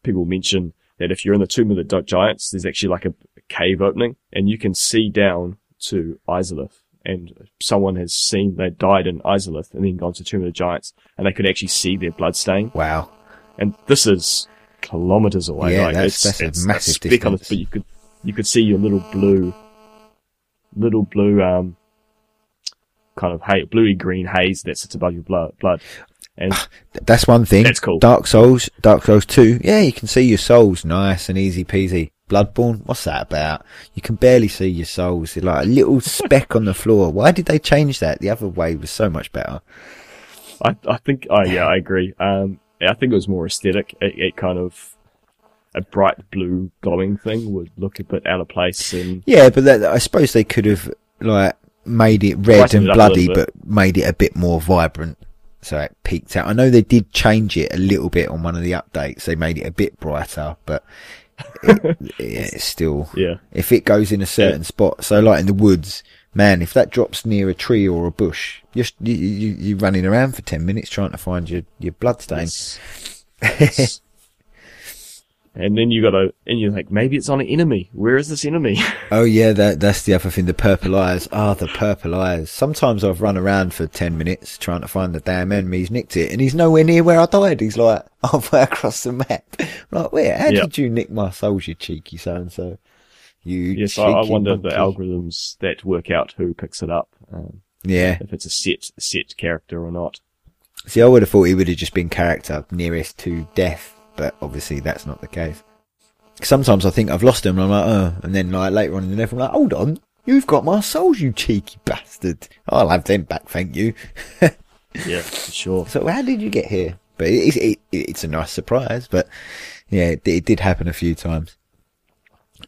people mention that if you're in the Tomb of the Gi- Giants, there's actually like a cave opening and you can see down to Izalith. And someone has seen, they died in Izalith and then gone to Tomb of the Giants and they could actually see their blood stain. Wow. And this is kilometers away. Yeah, like that's- it's, that's a massive speck on it, distance. but you could, you could see your little blue, little blue, um, kind of hay, bluey green haze that sits above your blood, blood. And That's one thing. That's cool. Dark Souls, Dark Souls 2. Yeah, you can see your souls nice and easy peasy. Bloodborne, what's that about? You can barely see your souls. They're like a little speck on the floor. Why did they change that? The other way was so much better. I, I think, oh yeah, I agree. Um, I think it was more aesthetic. It, it kind of, a bright blue glowing thing would look a bit out of place and Yeah, but that, I suppose they could have like made it red and it bloody, but made it a bit more vibrant. So it peaked out. I know they did change it a little bit on one of the updates. They made it a bit brighter, but it, it's still, yeah. if it goes in a certain spot, so like in the woods, man, if that drops near a tree or a bush, you're, you, you, you're running around for 10 minutes trying to find your, your blood stain. It's- and then you gotta, and you're like, maybe it's on an enemy. Where is this enemy? Oh yeah, that that's the other thing. The purple eyes. Ah, the purple eyes. Sometimes I've run around for ten minutes trying to find the damn enemy. He's nicked it, and he's nowhere near where I died. He's like halfway across the map. I'm like, where? How Yeah. did you nick my souls, you cheeky so and so? You yes, I, I wonder monkey. the algorithms that work out who picks it up. Um, Yeah. if it's a set set character or not. See, I would have thought he would have just been character nearest to death, but obviously that's not the case. Sometimes I think I've lost him, and I'm like, oh, and then like later on in the level, I'm like, hold on, you've got my souls, you cheeky bastard. I'll have them back, thank you. Yeah, for sure. So how did you get here? But it, it, it, it's a nice surprise. But yeah, it, it did happen a few times.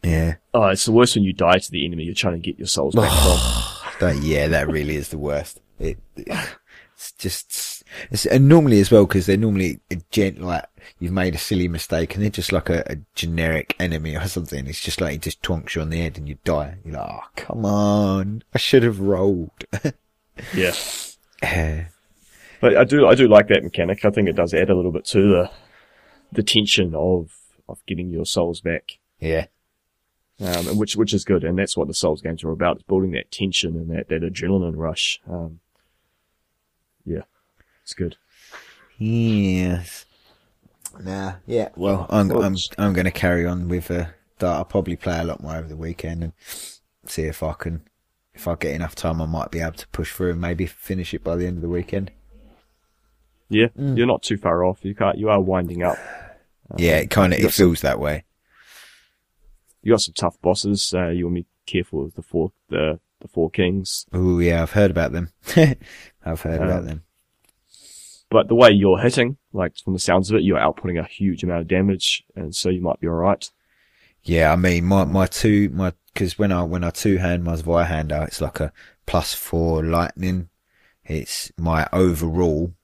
Yeah, Oh, it's the worst when you die to the enemy you're trying to get your souls back from. that, yeah, that really is the worst. It, it's just It's, and normally as well, because they're normally a gent like you've made a silly mistake, and they're just like a, a generic enemy or something. It's just like he just twonks you on the head and you die. You're like, oh come on, I should have rolled. Yeah. Eh, But I do, I do like that mechanic. I think it does add a little bit to the, the tension of, of getting your souls back. yeah, Um, which, which is good. And that's what the Souls games are about. It's building that tension and that, that adrenaline rush. Um, yeah, it's good. yes. Nah, yeah. Well, I'm Well, I'm I'm going to carry on with uh, that. I'll probably play a lot more over the weekend and see if I can. If I get enough time, I might be able to push through and maybe finish it by the end of the weekend. Yeah, you're not too far off. You can't, you are winding up. yeah, it kind of it got some- feels that way. You got some tough bosses. Uh, you want to be careful with the four, the, the four kings. Oh yeah, I've heard about them. I've heard about Um, them. But the way you're hitting, like from the sounds of it, you're outputting a huge amount of damage, and so you might be alright. Yeah, I mean my my two my because when I when I two hand my Zweihander, it's like a plus four lightning. It's my overall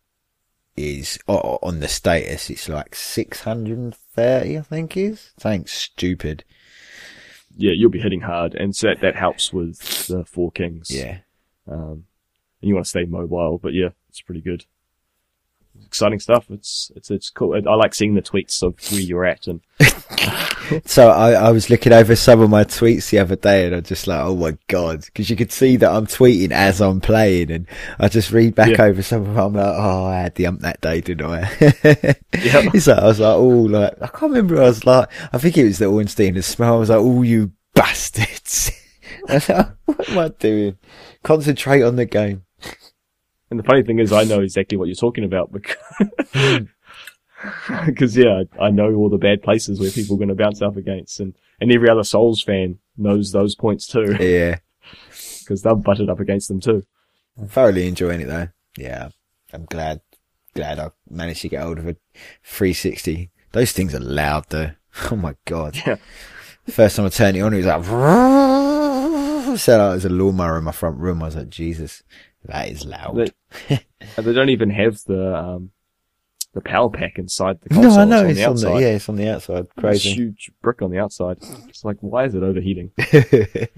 is o- on the status. It's like six hundred and thirty, I think is. Thanks, stupid. Yeah, you'll be hitting hard, and so that, that helps with the four kings. Yeah, Um, and you want to stay mobile, but yeah, it's pretty good. Exciting stuff. It's, it's, it's cool. I like seeing the tweets of where you're at and So I, I was looking over some of my tweets the other day and I'm just like, oh my god, because you could see that I'm tweeting as I'm playing and I just read back Yeah. over some of them. I'm like, oh, I had the ump that day, didn't I? Yeah. Like, I was like, oh, like, I can't remember. I was like, I think it was the Ornstein the Smough. I was like, oh, you bastards. I was like, what am I doing? Concentrate on the game. And the funny thing is, I know exactly what you're talking about because, hmm. because yeah, I know all the bad places where people are going to bounce up against, and and every other Souls fan knows those points too Yeah. because they've butted up against them too. I'm thoroughly enjoying it though. Yeah. I'm glad, glad I managed to get hold of a 360. Those things are loud though. Oh my God. Yeah, First time I turned it on, it was like, sounded like there's a lawnmower in my front room. I was like, Jesus, that is loud. they, they don't even have the um the power pack inside the console. no. I know it's it's on the on outside. the, yeah, it's on the outside. Crazy. huge brick on the outside. It's like, why is it overheating?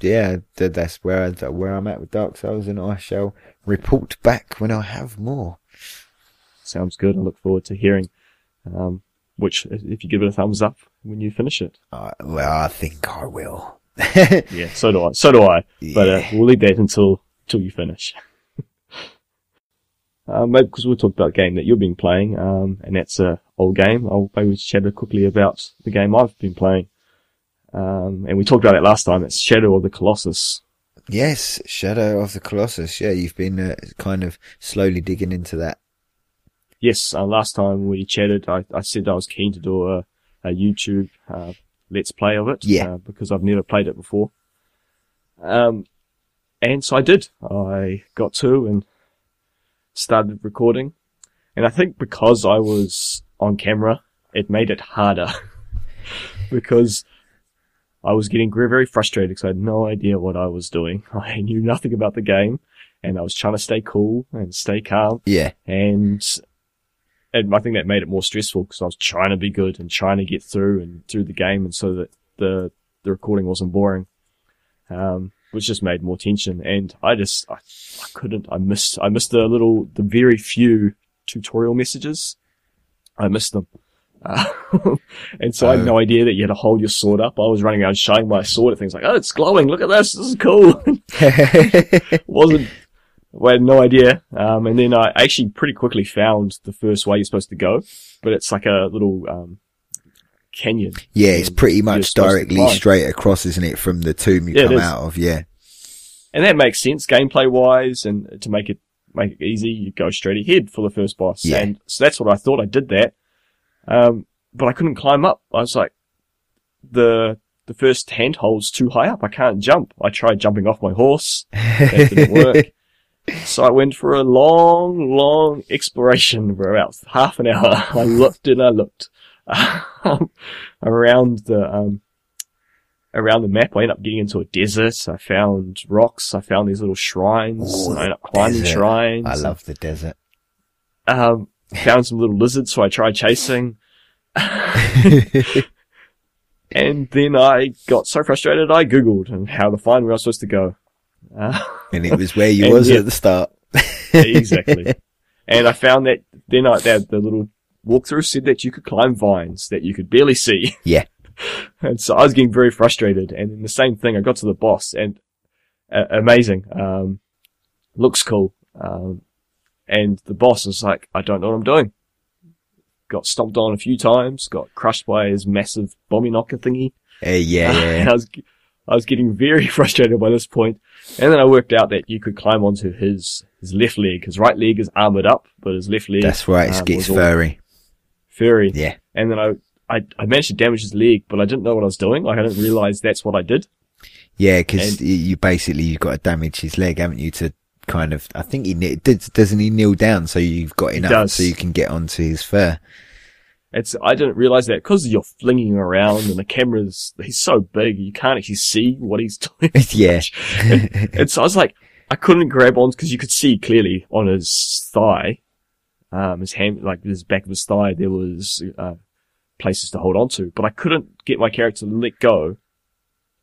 yeah, that's where I, where I'm at with Dark Souls, and I shall report back when I have more. Sounds good. I look forward to hearing. Um, which, if you give it a thumbs up when you finish it, Uh, well, I think I will. yeah, so do I. So do I. But uh, we'll leave that until until you finish. Uh, maybe because we'll talk about a game that you've been playing, um, and that's a old game. I'll maybe chat quickly about the game I've been playing. Um, and we talked about it last time. It's Shadow of the Colossus. Yes, Shadow of the Colossus. Yeah, you've been uh, kind of slowly digging into that. Yes, uh, last time we chatted, I, I said I was keen to do a, a YouTube uh, let's play of it. Yeah. Uh, because I've never played it before. Um, and so I did. I got to and started recording. And I think because I was on camera, it made it harder. because I was getting very, very frustrated because I had no idea what I was doing. I knew nothing about the game. And I was trying to stay cool and stay calm Yeah, and and I think that made it more stressful because I was trying to be good and trying to get through and through the game, and so that the the recording wasn't boring, um, which just made more tension. And I just I, I couldn't. I missed I missed the little the very few tutorial messages. I missed them. Uh, and so I had Oh. no idea that you had to hold your sword up. I was running around showing my sword at things like, oh, it's glowing. Look at this. This is cool. wasn't I had no idea. Um, and then I actually pretty quickly found the first way you're supposed to go, but it's like a little um, canyon. yeah, it's pretty much directly straight across, isn't it, from the tomb you Yeah, come out of? Yeah, and that makes sense gameplay wise, and to make it make it easy, you go straight ahead for the first boss. Yeah. And so that's what I thought. I did that, um, but I couldn't climb up. I was like, the the first handhold's too high up. I can't jump. I tried jumping off my horse. That didn't work. So I went for a long, long exploration for about half an hour. I looked and I looked um, around the um, around the map. I ended up getting into a desert. I found rocks. I found these little shrines. Ooh, I ended up climbing desert. shrines. I love the desert. Um, found some little lizards, so I tried chasing. and then I got so frustrated, I googled and how to find where I was supposed to go. Uh, and it was where you was yeah. at the start. exactly. And I found that then I, that the little walkthrough said that you could climb vines that you could barely see. Yeah. And so I was getting very frustrated. And then the same thing, I got to the boss and uh, amazing. Um, looks cool. Um, and the boss is like, I don't know what I'm doing. Got stomped on a few times, got crushed by his massive bomby knocker thingy. Uh, yeah, yeah. I was, I was getting very frustrated by this point. And then I worked out that you could climb onto his, his left leg. His right leg is armored up, but his left leg. That's right. It um, gets was all furry. Furry. Yeah. And then I, I, I managed to damage his leg, but I didn't know what I was doing. Like I didn't realize that's what I did. Yeah, because you basically you've got to damage his leg, haven't you? To kind of, I think he does- doesn't he kneel down so you've got enough so you can get onto his fur. It's, I didn't realize that because you're flinging around and the camera's, he's so big, you can't actually see what he's doing. yeah, and so I was like, I couldn't grab on because you could see clearly on his thigh, um, his hand, like his back of his thigh, there was, uh, places to hold on to, but I couldn't get my character to let go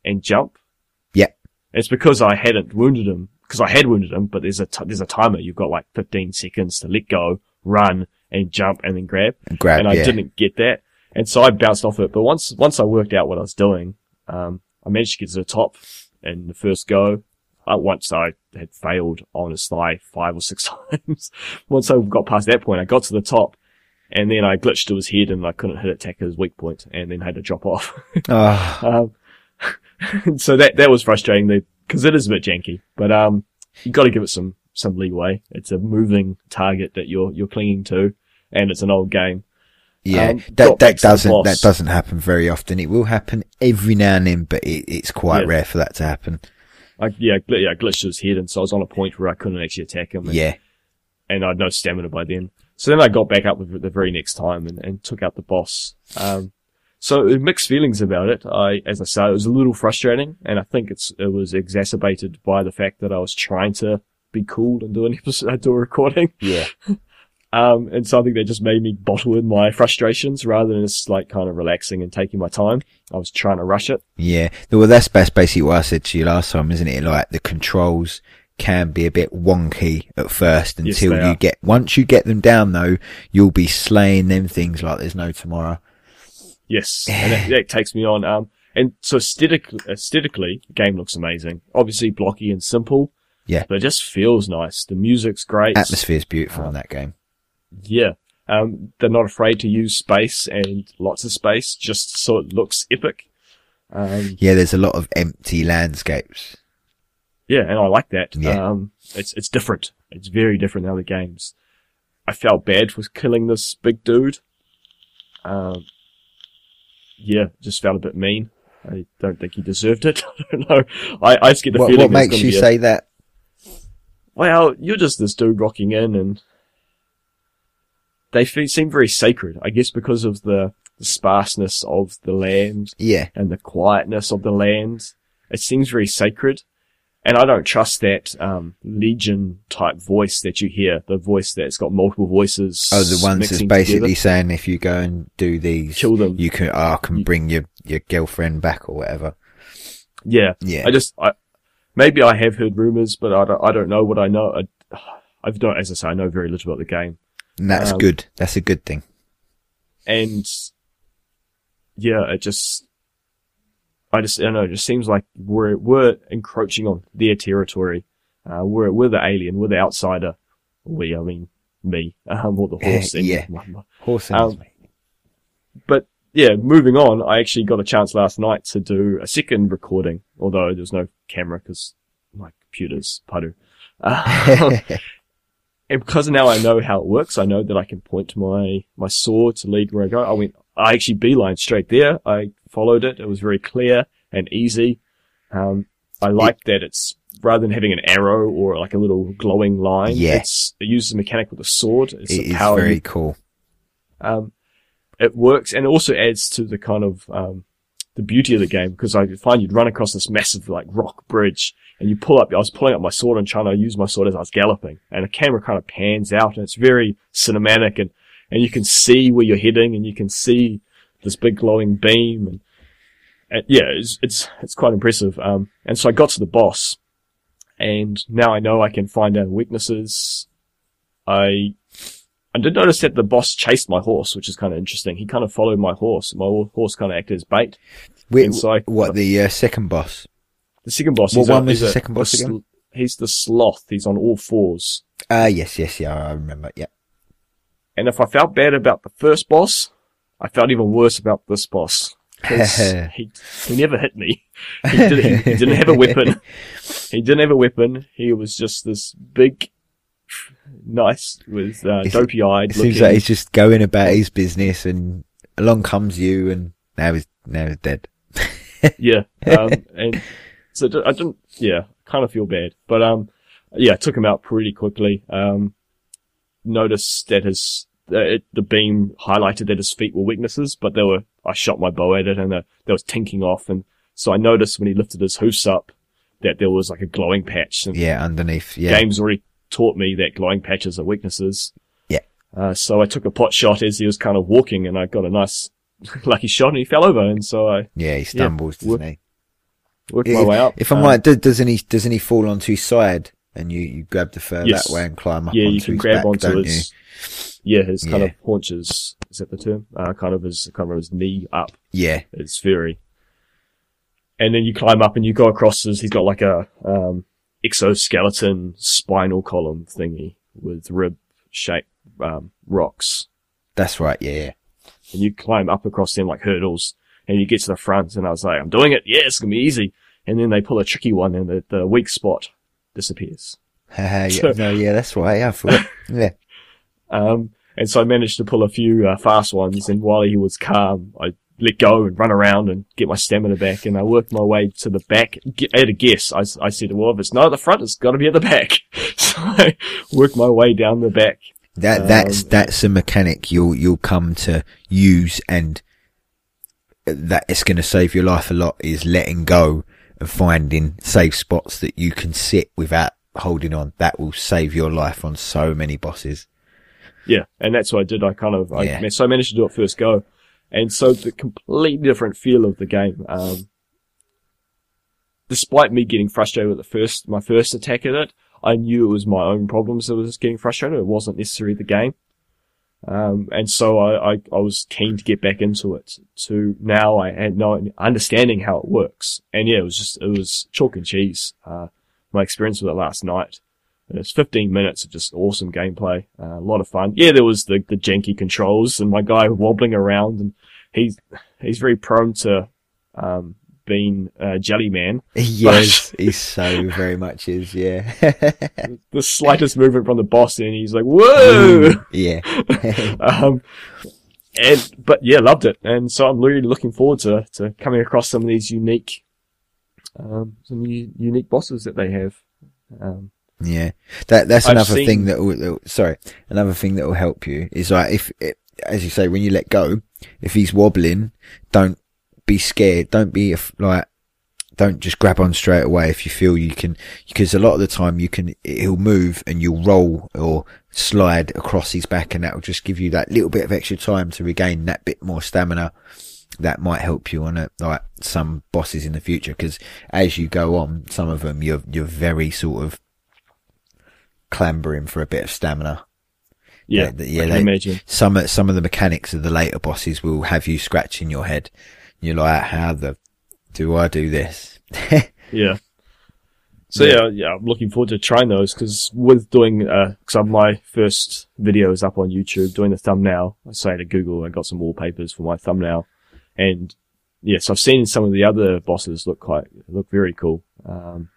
and jump. Yeah. It's because I hadn't wounded him, because I had wounded him, but there's a, t- there's a timer. You've got like 15 seconds to let go, run, and jump, and then grab and grab. and I yeah, didn't get that. And so I bounced off it. But once, once I worked out what I was doing, um, I managed to get to the top in the first go. Uh, once I had failed on his thigh five or six times. once I got past that point, I got to the top and then I glitched to his head and I couldn't hit attack his weak point and then had to drop off. Oh, um, so that, that was frustrating because it is a bit janky, but, um, you gotta give it some, some leeway. It's a moving target that you're, you're clinging to and it's an old game. yeah. um, that that doesn't that doesn't happen very often. It will happen every now and then, but it, it's quite Yeah. rare for that to happen. I, yeah, gl- yeah, glitched his head, and so I was on a point where I couldn't actually attack him. And, Yeah, and I had no stamina by then. So then I got back up with the very next time and, and took out the boss. Um, so mixed feelings about it. I, as I said, it was a little frustrating, and I think it's it was exacerbated by the fact that I was trying to be cool and do an episode, do a recording. yeah, Um, and so I think that just made me bottle in my frustrations rather than just like kind of relaxing and taking my time. I was trying to rush it. yeah. Well, that's that's basically what I said to you last time, isn't it? Like the controls can be a bit wonky at first until they you are. get once you get them down though, you'll be slaying them things like there's no tomorrow. Yes, and that, that takes me on. Um, and so aesthetic, aesthetically, the game looks amazing. Obviously blocky and simple. Yeah. But it just feels nice. The music's great. Atmosphere's beautiful in that game. Yeah. Um, they're not afraid to use space and lots of space just so it looks epic. Um, Yeah, there's a lot of empty landscapes. yeah, and I like that. Yeah. Um, it's, it's different. It's very different than other games. I felt bad for killing this big dude. Um, yeah, just felt a bit mean. I don't think he deserved it. I don't know. I, I just get the What, feeling what makes you a- say that? well, you're just this dude rocking in and they seem very sacred, I guess because of the, the sparseness of the land Yeah, and the quietness of the land. It seems very sacred. And I don't trust that, um, legion type voice that you hear, the voice that's got multiple voices. Oh, the ones that's basically together. saying if you go and do these, Kill them. you can, oh, I can You- bring your, your girlfriend back or whatever. Yeah. Yeah. I just, I, maybe I have heard rumors, but I don't, I don't know what I know. I, I've not, as I say, I know very little about the game. And that's Um, good. That's a good thing. and yeah, it just, I just, I don't know, it just seems like we're, we're encroaching on their territory. Uh, we're, we're the alien, we're the outsider. We, I mean, me, um, or the horse. and yeah. Horse um, But yeah, moving on, I actually got a chance last night to do a second recording, although there's no camera because my computer's. Uh, and because now I know how it works, I know that I can point to my, my sword to lead where I go. I went, I actually beeline straight there. I followed it. It was very clear and easy. Um, I like that it's rather than having an arrow or like a little glowing line, Yeah. it uses a mechanic with a sword. It's it a is very cool. um, it works and it also adds to the kind of um, the beauty of the game because I find you'd run across this massive like rock bridge and you pull up. I was pulling up my sword and trying to use my sword as I was galloping, and the camera kind of pans out and it's very cinematic and and you can see where you're heading and you can see this big glowing beam and, and yeah, it's, it's it's quite impressive. Um, and so I got to the boss, and now I know I can find out weaknesses. I I did notice that the boss chased my horse, which is kind of interesting. He kind of followed my horse. My horse kind of acted as bait. Wait, so I- what the uh, second boss? The second boss. What a- one was the second boss a again? He's the sloth. He's on all fours. Ah, yes, yes, yeah, I remember. Yeah. And if I felt bad about the first boss, I felt even worse about this boss. he, he never hit me. He, did, he, he didn't have a weapon. He didn't have a weapon. He was just this big, nice, with uh, dopey eyed It looking. seems like he's just going about his business, and along comes you, and now he's now he's dead. yeah. Um, and so I didn't, yeah, kind of feel bad, but, um, yeah, I took him out pretty quickly. Um, noticed that his, uh, it, the beam highlighted that his feet were weaknesses, but they were, I shot my bow at it and uh, that was tinking off. And so I noticed when he lifted his hoofs up that there was like a glowing patch and Yeah, underneath. Yeah, games already taught me that glowing patches are weaknesses. Yeah. Uh, so I took a pot shot as he was kind of walking and I got a nice lucky shot and he fell over. And so I yeah, he stumbles, Work- doesn't he? My way up. If I'm Um, right, doesn't he doesn't he fall onto his side, and you you grab the fur Yes. that way and climb up yeah, you can grab back, onto his, yeah, his kind Yeah. of haunches. Is that the term? Uh, kind of his, kind of his knee up. Yeah, It's furry. and then you climb up and you go across his, he's got like a, um, exoskeleton spinal column thingy with rib shaped, um, rocks. that's right. Yeah. And you climb up across them like hurdles and you get to the front and I was like, I'm doing it. Yeah, it's going to be easy. And then they pull a tricky one and the, the weak spot disappears. So- no, yeah, that's right. Yeah, I forgot. yeah, Um, and so I managed to pull a few uh, fast ones, and while he was calm, I let go and run around and get my stamina back, and I worked my way to the back. I had a guess. I, I said, well, if it's not at the front, it's got to be at the back. so I worked my way down the back. that that's Um, that's a mechanic you'll you'll come to use, and that it's going to save your life a lot. Is letting go and finding safe spots that you can sit without holding on. That will save your life on so many bosses. Yeah, and that's what I did. I kind of, I, Yeah. so I managed to do it first go. And so the completely different feel of the game, um, despite me getting frustrated with the first, my first attack at it, I knew it was my own problems that was getting frustrated. It wasn't necessarily the game. Um, and so I, I, I was keen to get back into it to now I had no understanding how it works. And yeah, it was just, it was chalk and cheese. Uh, my experience with it last night. It was 15 minutes of just awesome gameplay. Uh, a lot of fun. Yeah, there was the, the janky controls and my guy wobbling around and he's, he's very prone to, um, being uh, Jelly Man. Yes, he so very much is. Yeah, The slightest movement from the boss and he's like, whoa! yeah. um, and, but yeah, loved it. And so I'm really looking forward to, to coming across some of these unique, um, some u- unique bosses that they have. Um, Yeah, that that's I've another seen- thing that that will- sorry, another thing that will help you is like if, it, as you say, when you let go, if he's wobbling, don't be scared. Don't be like, don't just grab on straight away if you feel you can, because a lot of the time you can, he'll move and you'll roll or slide across his back, and that will just give you that little bit of extra time to regain that bit more stamina. That might help you on like some bosses in the future, because as you go on, some of them you're you're very sort of clambering for a bit of stamina. yeah, yeah, they- imagine. Some some of the mechanics of the later bosses will have you scratching your head. You're like, how the do I do this? Yeah. So Yeah. yeah, yeah, I'm looking forward to trying those because with doing, uh, cause my first video is up on YouTube doing the thumbnail. I say to Google, I got some wallpapers for my thumbnail and yes, I've seen some of the other bosses look quite, look very cool. Um,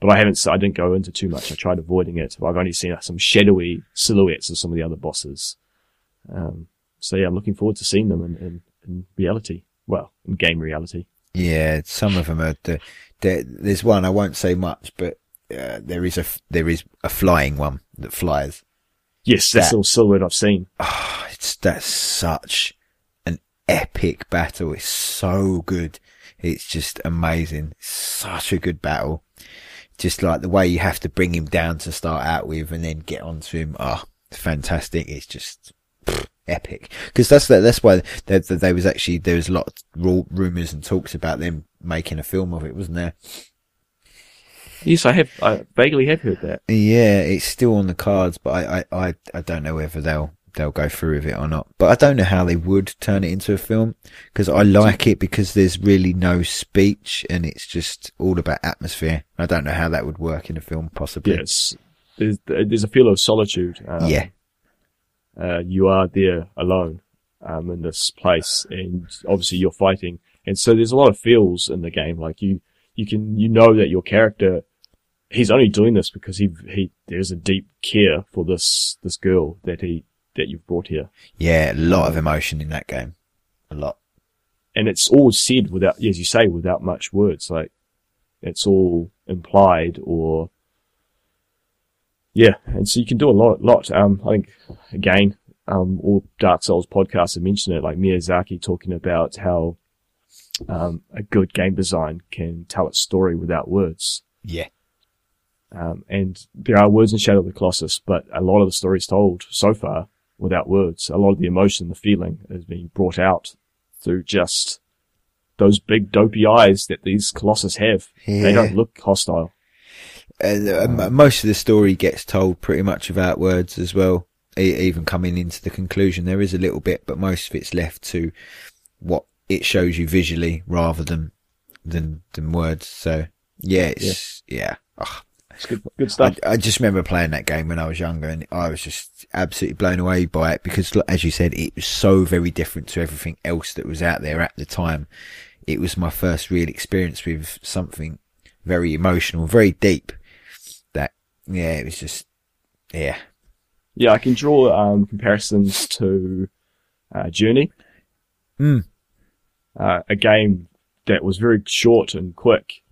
but I haven't, I didn't go into too much. I tried avoiding it. I've only seen some shadowy silhouettes of some of the other bosses. Um, so yeah, I'm looking forward to seeing them in, in, in reality. Well, in game reality. yeah, some of them are. The, the, there's one I won't say much, but uh, there is a there is a flying one that flies. Yes, that's That- the silhouette I've seen. Oh, it's that's such an epic battle. It's so good. It's just amazing. It's such a good battle. Just like the way you have to bring him down to start out with and then get onto him. Oh, fantastic. It's just pff, epic. Cause that's, that's why there, there was actually, there was a lot of rumors and talks about them making a film of it, wasn't there? Yes, I have. I vaguely have heard that. Yeah, it's still on the cards, but I, I, I, I don't know whether they'll they'll go through with it or not. But I don't know how they would turn it into a film because I like it because there's really no speech and it's just all about atmosphere. I don't know how that would work in a film, possibly. Yes, there's there's a feel of solitude. Um, Yeah. Uh, you are there alone um, in this place, and obviously you're fighting, and so there's a lot of feels in the game. Like you, you can you know that your character, he's only doing this because he he there's a deep care for this this girl that he that you've brought here, Yeah, a lot of emotion in that game. A lot. and it's all said without, as you say, without much words. Like it's all implied or yeah, and so you can do a lot. Lot. Um, I think again, um, all Dark Souls podcasts have mentioned it, like Miyazaki talking about how um, a good game design can tell its story without words. Yeah. Um, and there are words in Shadow of the Colossus, but a lot of the stories told so far without words. A lot of the emotion, the feeling is being brought out through just those big dopey eyes that these Colossus have. They don't look hostile. Uh, um, most of the story gets told pretty much without words as well. Even coming into the conclusion, there is a little bit, but most of it's left to what it shows you visually rather than than than words. So yeah, it's yeah. Ugh. It's good, good stuff. I, I just remember playing that game when I was younger, and I was just absolutely blown away by it because, as you said, it was so very different to everything else that was out there at the time. It was my first real experience with something very emotional, very deep. Yeah, it was just yeah, Yeah, I can draw um, comparisons to uh, Journey, mm. uh, a game that was very short and quick,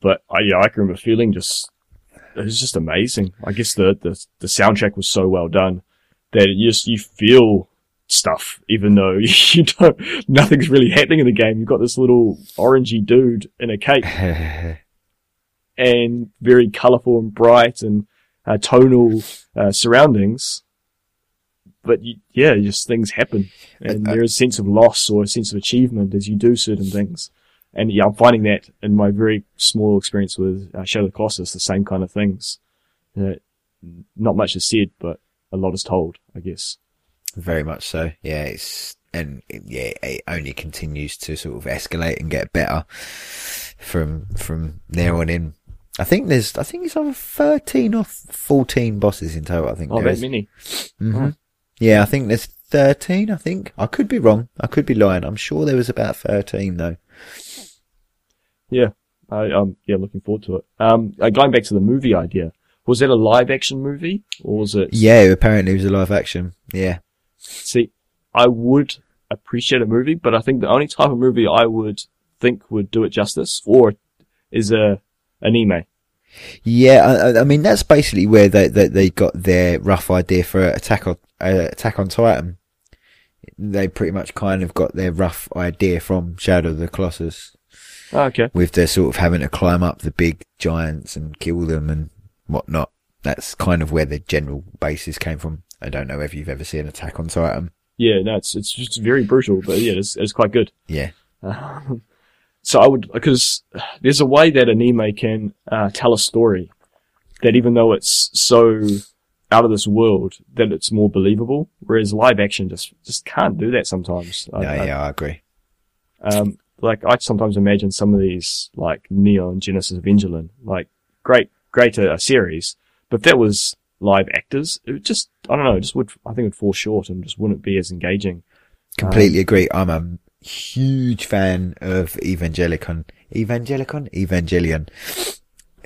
but I, yeah, I can remember feeling just it was just amazing. I guess the the, the soundtrack was so well done that it just you feel stuff, even though you don't nothing's really happening in the game. You've got this little orangey dude in a cape and very colourful and bright and uh, tonal uh, surroundings. But you, yeah, just things happen, and there is a sense of loss or a sense of achievement as you do certain things. And yeah, I'm finding that in my very small experience with uh, Shadow of the Colossus, the same kind of things. Uh, not much is said, but a lot is told, I guess. very much so. Yeah, it's and it, yeah, it only continues to sort of escalate and get better from from there on in. I think there's, I think it's over thirteen or fourteen bosses in total. I think Oh, that many. hmm Yeah, I think there's 13, I think. I could be wrong. I could be lying. I'm sure there was about 13 though. Yeah, I, um, yeah, looking forward to it. Um, uh, going back to the movie idea, was that a live action movie or was it? Yeah, apparently it was a live action. Yeah. See, I would appreciate a movie, but I think the only type of movie I would think would do it justice or is a anime. Yeah, I, I- mean, that's basically where they, they, they got their rough idea for Attack on, uh, Attack on Titan. They pretty much kind of got their rough idea from Shadow of the Colossus Oh, okay. with their sort of having to climb up the big giants and kill them and whatnot. That's kind of where the general basis came from. I don't know if you've ever seen Attack on Titan. Yeah, no, it's it's just very brutal, but yeah, it's it's quite good. Yeah. Um, so I would because there's a way that anime can uh, tell a story that even though it's so out of this world, that it's more believable. Whereas live action just just can't do that sometimes. I- No, I- yeah, I agree. Um, like I sometimes imagine some of these like Neon Genesis Evangelion, like great, great uh, series, but if that was live actors, it just I don't know, it just would I think it would fall short and just wouldn't be as engaging. Completely agree. I'm a huge fan of Evangelicon. Evangelicon? Evangelion.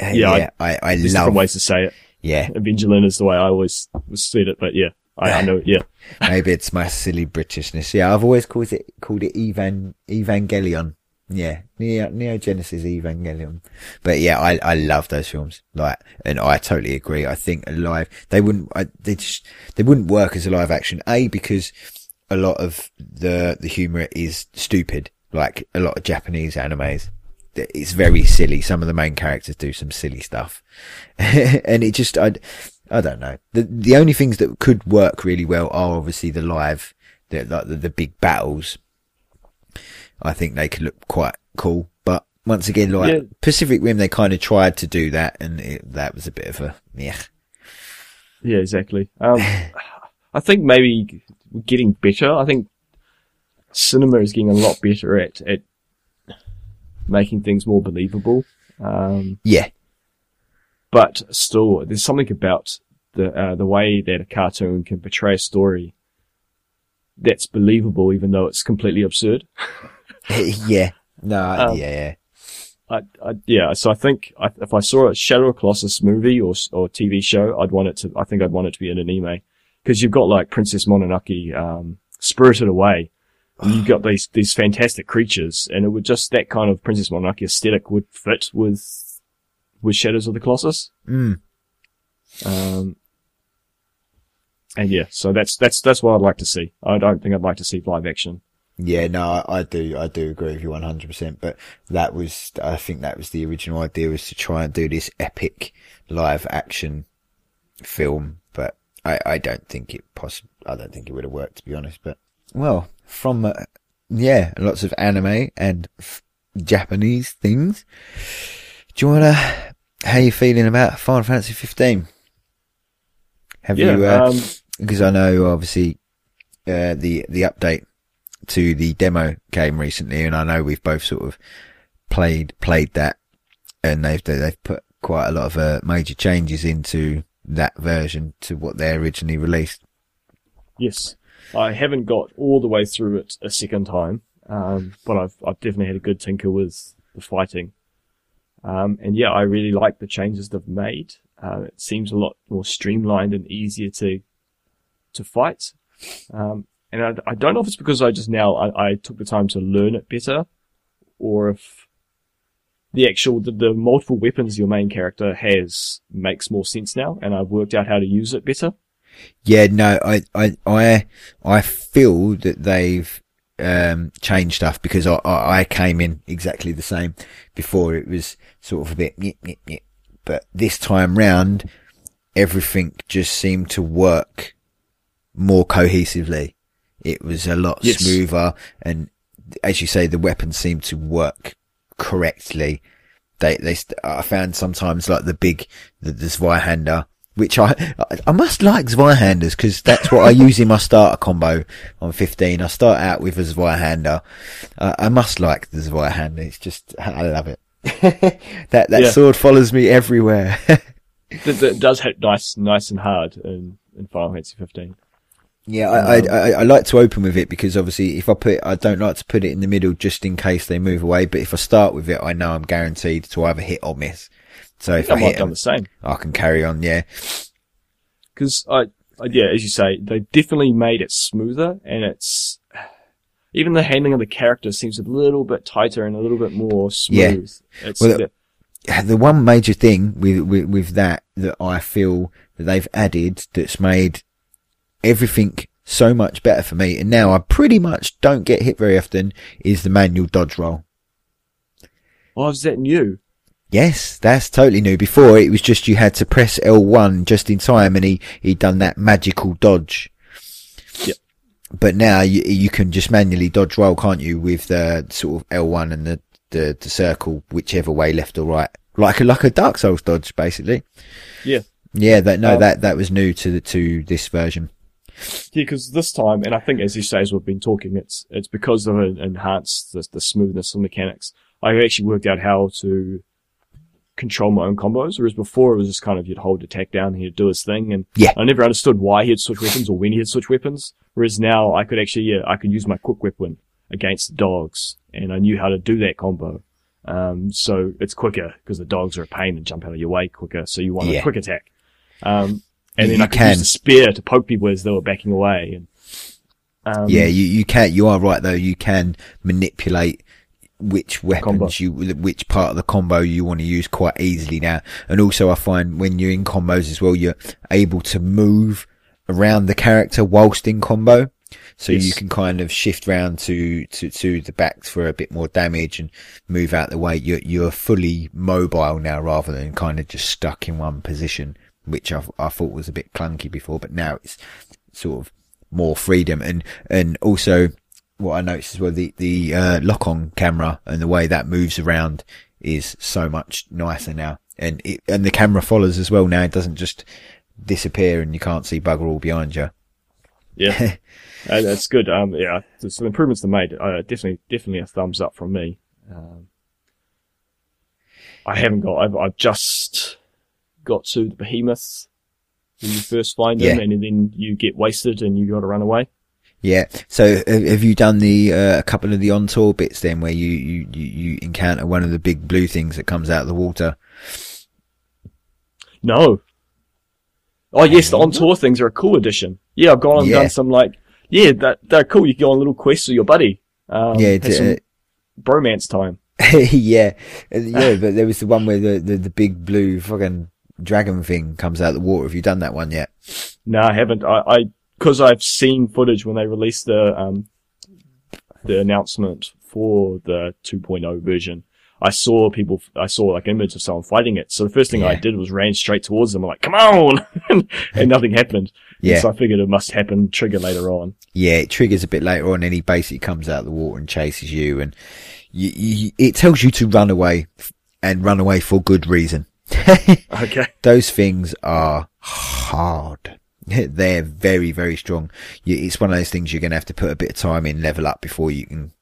Uh, Yeah, I, I, There's love, different ways to say it. yeah, Evangelion is the way I always said it, but yeah, I, I know, yeah, maybe it's my silly Britishness. Yeah, I've always called it, called it Evan, Evangelion. Yeah, Neo, Neo Genesis Evangelion. But yeah, I, I love those films. Like, and I totally agree. I think a live, they wouldn't, I, they just, they wouldn't work as a live action. A, because a lot of the the humor is stupid, like a lot of Japanese animes. It's very silly. Some of the main characters do some silly stuff, and it just I I don't know. The the only things that could work really well are obviously the live, the like the, the big battles. I think they could look quite cool, but once again, like Yeah. Pacific Rim, they kind of tried to do that, and it, that was a bit of a yeah. Yeah, exactly. Um, I think maybe we're getting better. I think cinema is getting a lot better at, at making things more believable. Um, Yeah, but still, there's something about the uh, the way that a cartoon can portray a story that's believable, even though it's completely absurd. yeah, no, Um, yeah, yeah. I, I, yeah, so I think I, if I saw a Shadow of Colossus movie or or TV show, I'd want it to. I think I'd want it to be in an anime because you've got like Princess Mononoke, um, Spirited Away. And you've got these these fantastic creatures, and it would just that kind of Princess Mononoke aesthetic would fit with with Shadows of the Colossus. Mm. Um, and yeah, so that's that's that's what I'd like to see. I don't think I'd like to see live action. Yeah, no, I, I do, I do agree with you 100%, but that was, I think that was the original idea was to try and do this epic live action film, I, I don't think it possible, I don't think it would have worked to be honest, but well, from, uh, yeah, lots of anime and f- Japanese things. Do you want to, how you feeling about Final Fantasy 15? Have Yeah, you, uh, um, because I know obviously uh, the the update to the demo came recently, and I know we've both sort of played played that, and they've they've put quite a lot of uh, major changes into that version to what they originally released. Yes, I haven't got all the way through it a second time, um, but I've I've definitely had a good tinker with the fighting, um, and yeah, I really like the changes they've made. Uh, it seems a lot more streamlined and easier to to fight, um, and I, I don't know if it's because I just now I, I took the time to learn it better, or if the actual the, the multiple weapons your main character has makes more sense now, and I've worked out how to use it better. Yeah, no, I I I I feel that they've um changed stuff because I, I I came in exactly the same before. It was sort of a bit, nyeh, nyeh, nyeh. but this time round, everything just seemed to work more cohesively. It was a lot Yes. smoother, and as you say, the weapons seemed to work correctly. They, they, st- I found sometimes like the big, the, the Zweihander, which I, I- I must like Zweihanders because that's what I use in my starter combo on 15. I start out with a Zweihander. Uh, I must like the Zweihander. It's just, I love it. that, that Yeah. sword follows me everywhere. that, that does hit nice, nice and hard in, in Final Fantasy 15. Yeah, I, um, I, I, I like to open with it because obviously if I put, I don't like to put it in the middle just in case they move away. But if I start with it, I know I'm guaranteed to either hit or miss. So if I I hit have done 'em, the same. I can carry on. Yeah, Cause I, I, yeah, as you say, they definitely made it smoother and it's, even the handling of the character seems a little bit tighter and a little bit more Yeah. smooth. It's, Well, yeah, the one major thing with, with with that that I feel that they've added that's made everything so much better for me, and now I pretty much don't get hit very often, is the manual dodge roll. oh, is that new? Yes, that's totally new. Before it was just you had to press L1 just in time and he, he'd done that magical dodge. Yep. But now you, you can just manually dodge roll, can't you, with the sort of L1 and the, the, the circle, whichever way, left or right. Like a, like a Dark Souls dodge, basically. Yeah. Yeah, that, no, Um, that, that was new to the, to this version. Yeah, because this time, and I think as you say, as we've been talking, it's it's because of it enhanced the, the smoothness of mechanics. I actually worked out how to control my own combos, whereas before it was just kind of you'd hold attack down, and he'd do his thing, and Yeah. I never understood why he'd switch weapons or when he'd switch weapons. Whereas now I could actually, yeah, I could use my quick weapon against the dogs, and I knew how to do that combo. Um, so it's quicker because the dogs are a pain and jump out of your way quicker. So you want Yeah. a quick attack. Um, and then you I could can. use the spear to poke people as they were backing away. And um, yeah, you, you can, you are right though, you can manipulate which weapons Combo. you, which part of the combo you want to use quite easily now. And also I find when you're in combos as well, you're able to move around the character whilst in combo. So you can kind of shift round to, to, to the back for a bit more damage and move out the way. You're, you're fully mobile now rather than kind of just stuck in one position, which I, I thought was a bit clunky before, but now it's sort of more freedom and, and also what I noticed as well, the, the, uh, lock on camera and the way that moves around is so much nicer now. And it, and the camera follows as well now. It doesn't just disappear and you can't see bugger all behind you. Yeah, uh, that's good. Um, yeah, so some improvements they made. Uh, definitely, definitely a thumbs up from me. Um, I haven't got. I've, I've just got to the behemoth when you first find Yeah. and then you get wasted and you got to run away. Yeah. So have you done the uh, a couple of the on tour bits then, where you, you you encounter one of the big blue things that comes out of the water? No. Oh yes, the on tour things are a cool addition. Yeah, I've gone and Yeah. done some like yeah, that they're cool. You can go on little quests with your buddy. Um, yeah. some uh, bromance time. yeah. Uh, Yeah. But there was the one where the, the the big blue fucking dragon thing comes out of the water. Have you done that one yet? No, I haven't. I, I, cause I've seen footage when they released the, um, the announcement for the 2.0 version. I saw people, I saw like an image of someone fighting it. So the first thing I did was ran straight towards them. I'm like, come on! and, nothing happened. Yeah. So I figured it must happen, trigger later on. Yeah, it triggers a bit later on, and he basically comes out of the water and chases you, and you, you, it tells you to run away and run away for good reason. Okay. Those things are hard. They're very, very strong. It's one of those things you're going to have to put a bit of time in, level up before you can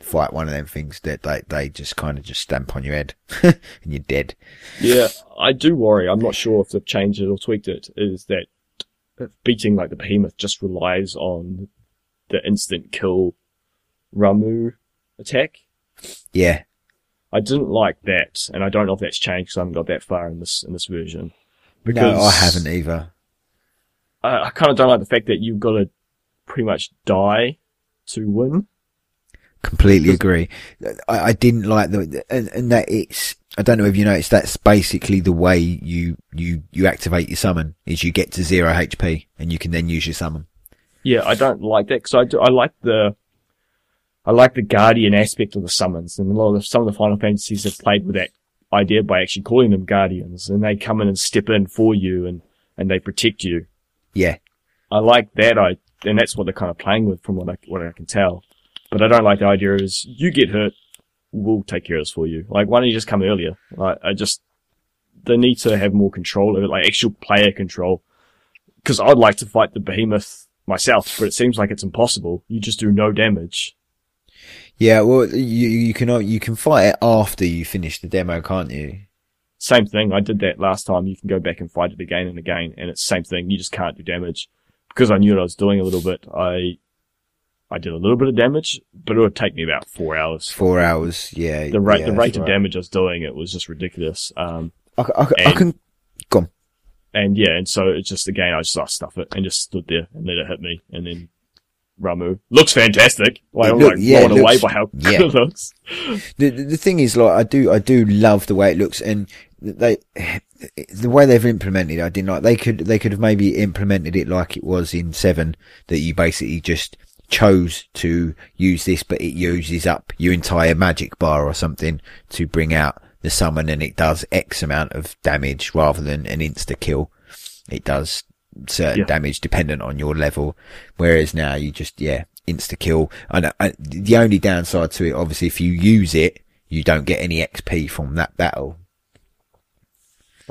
fight one of them things that they, they just kind of just stamp on your head and you're dead. Yeah, I do worry. I'm not sure if they've changed it or tweaked it. Is that beating like the behemoth just relies on the instant kill Ramuh attack? Yeah. I didn't like that, and I don't know if that's changed because I haven't got that far in this in this version. No, I haven't either. I, I kind of don't like the fact that you've got to pretty much die to win. Completely agree. I, I didn't like the, and, and that it's, I don't know if you noticed, that's basically the way you, you, you activate your summon is you get to zero HP and you can then use your summon. Yeah, I don't like that because I do, I like the I like the guardian aspect of the summons, and a lot of the, some of the Final Fantasies have played with that idea by actually calling them guardians, and they come in and step in for you and and they protect you. Yeah. I like that. I and that's what they're kind of playing with from what I what I can tell. But I don't like the idea is you get hurt, we'll take care of this for you. Like why don't you just come earlier? Like I just they need to have more control of it, like actual player control. Because I'd like to fight the behemoth myself, but it seems like it's impossible. You just do no damage. Yeah. Well, you, you can, you can fight it after you finish the demo, can't you? Same thing. I did that last time. You can go back and fight it again and again, and it's same thing. You just can't do damage. Because I knew what I was doing a little bit, I I did a little bit of damage, but it would take me about four hours. Four hours. Yeah. The rate yeah, the rate of right. damage I was doing, it was just ridiculous. Um, I, I, I and- can, go on. and yeah, and so it's just again, I just I stuff it and just stood there and let it hit me, and then Ramuh looks fantastic. Like It I'm like yeah, blown away by how good yeah. it looks. the, the the thing is, like, I do, I do love the way it looks, and they, the way they've implemented, it, I didn't like. They could, they could have maybe implemented it like it was in Seven, that you basically just chose to use this, but it uses up your entire magic bar or something to bring out the summon, and it does X amount of damage rather than an insta kill. It does certain Yeah. damage dependent on your level, whereas now you just yeah insta kill. And I, the only downside to it, obviously, if you use it, you don't get any XP from that battle.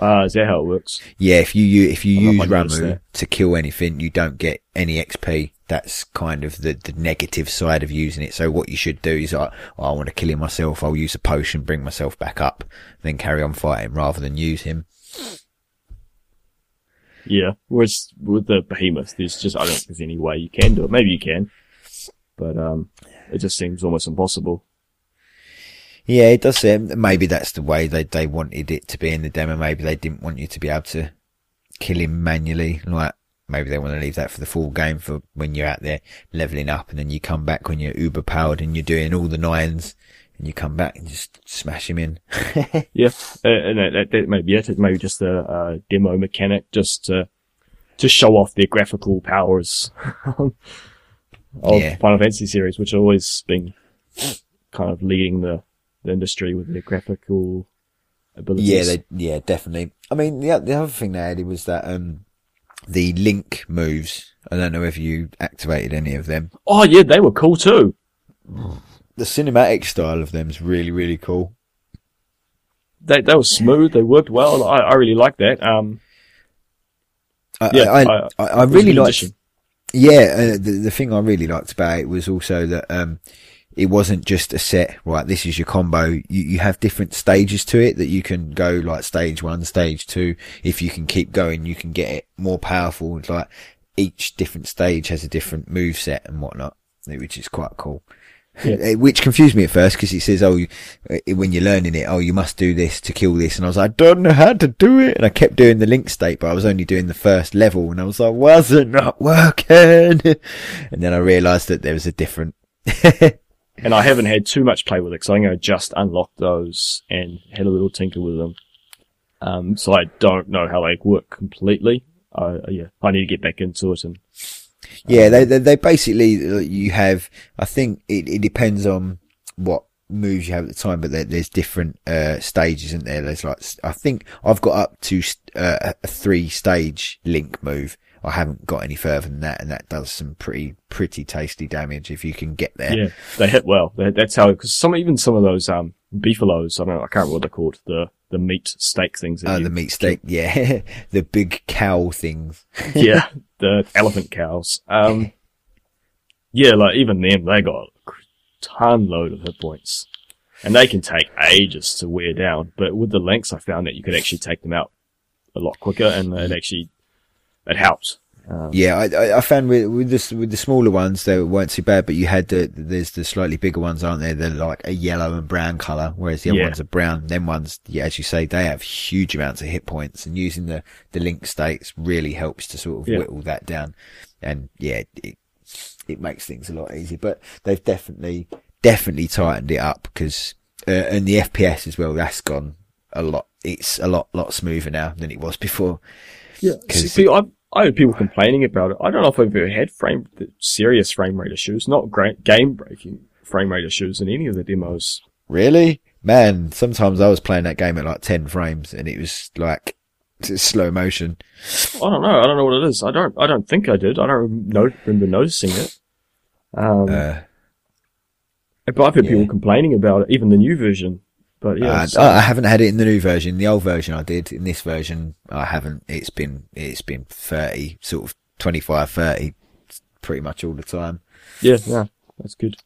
Ah, is that how it works? Yeah, if you if you I use Ramuh to kill anything, you don't get any XP. That's kind of the, the negative side of using it. So what you should do is, I, I want to kill him myself. I'll use a potion, bring myself back up, then carry on fighting rather than use him. Yeah. Whereas with the behemoth, there's just I don't think there's any way you can do it. Maybe you can, but um, it just seems almost impossible. Yeah, it does seem maybe that's the way they they wanted it to be in the demo. Maybe they didn't want you to be able to kill him manually. Like maybe they want to leave that for the full game for when you're out there leveling up, and then you come back when you're uber powered and you're doing all the nines, and you come back and just smash him in. Yeah, uh, and that, that, that may be it. It may be just a, a demo mechanic just to to show off their graphical powers. of Yeah. Final Fantasy series, which have always been kind of leading the, the industry with their graphical abilities. Yeah, they, yeah, definitely. I mean, the, the other thing they added was that, um, the link moves. I don't know if you activated any of them. oh yeah, they were cool too. The cinematic style of them is really, really cool. They they were smooth. They worked well. I, I really like that. Um, I, Yeah, I, I- I, I it was a really liked, addition. yeah, uh, the, the thing I really liked about it was also that, um, it wasn't just a set, right, this is your combo. You, you have different stages to it that you can go like stage one, stage two. If you can keep going, you can get it more powerful. Like each different stage has a different move set and whatnot, which is quite cool. Yeah. Which confused me at first because it says, "Oh, you, uh, when you're learning it, oh, you must do this to kill this," and I was like, "I don't know how to do it," and I kept doing the link state, but I was only doing the first level, and I was like, "Was it not working?" and then I realised that there was a different. and I haven't had too much play with it, so I'm going to just unlock those and had a little tinker with them. Um, so I don't know how they work completely. Uh, yeah, I need to get back into it and Yeah, they, they, they basically, you have, I think it, it depends on what moves you have at the time, but there, there's different, uh, stages, isn't there? There's like, I think I've got up to, uh, a three stage link move. I haven't got any further than that, and that does some pretty, pretty tasty damage if you can get there. yeah, they hit well. They, that's how because some even some of those um beefalos, I don't know, I can't remember what they're called. The the meat steak things. Oh, the meat steak, yeah. the big cow things. yeah, the elephant cows. Um, yeah, like even them, they got a ton load of hit points, and they can take ages to wear down. But with the links, I found that you could actually take them out a lot quicker, and it actually it helped. Um, Yeah, I, I, I found with, with the, with the smaller ones, they weren't too bad, but you had the, there's the slightly bigger ones, aren't there? They're like a yellow and brown colour, whereas the other Yeah. ones are brown. Them ones, yeah, as you say, they have huge amounts of hit points and using the, the link states really helps to sort of Yeah. whittle that down. And yeah, it, it makes things a lot easier, but they've definitely, definitely tightened it up because, uh, and the FPS as well, that's gone a lot. It's a lot, lot smoother now than it was before. Yeah, 'Cause see, I I heard people complaining about it. I don't know if I've ever had frame serious frame rate issues, not great game breaking frame rate issues in any of the demos. Really? Man, sometimes I was playing that game at like 10 frames and it was like slow motion. I don't know. I don't know what it is. I don't. I don't think I did. I don't no, remember noticing it. Um, Uh, but I've heard yeah. people complaining about it, even the new version. But yeah, uh, I haven't had it in the new version. The old version I did. In this version, I haven't. It's been, it's been 30, sort of 25, 30 pretty much all the time. yeah, yeah, that's good.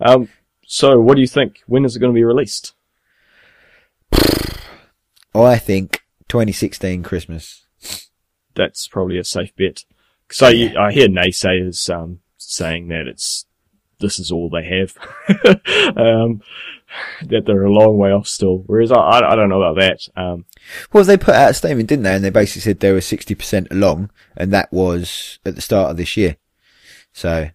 Um, so what do you think? When is it going to be released? I think 2016 Christmas. That's probably a safe bet. So you, I hear naysayers um, saying that it's this is all they have, um, that they're a long way off still. Whereas I, I, I don't know about that. Um, Well, they put out a statement, didn't they? And they basically said they were 60% along and that was at the start of this year. So,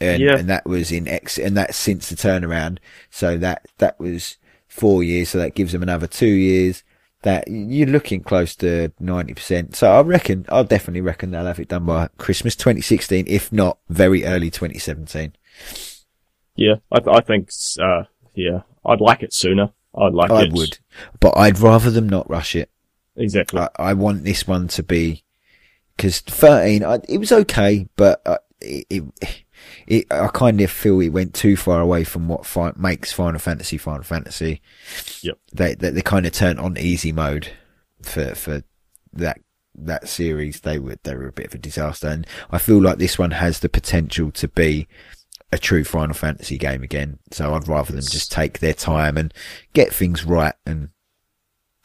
and, Yeah. and that was in X, and that's since the turnaround. So that, that was four years. So that gives them another two years. That you're looking close to 90%. So I reckon, I definitely reckon they'll have it done by Christmas 2016, if not very early 2017. Yeah, I, th- I think uh, yeah, I'd like it sooner. I'd like I it. would, but I'd rather them not rush it. exactly. I, I want this one to be because thirteen. I, it was okay, but uh, it, it, it, I kind of feel it went too far away from what fi- makes Final Fantasy Final Fantasy. Yep. They they, they kind of turned on easy mode for for that that series. They were they were a bit of a disaster, and I feel like this one has the potential to be a true Final Fantasy game again. So I'd rather them just take their time and get things right and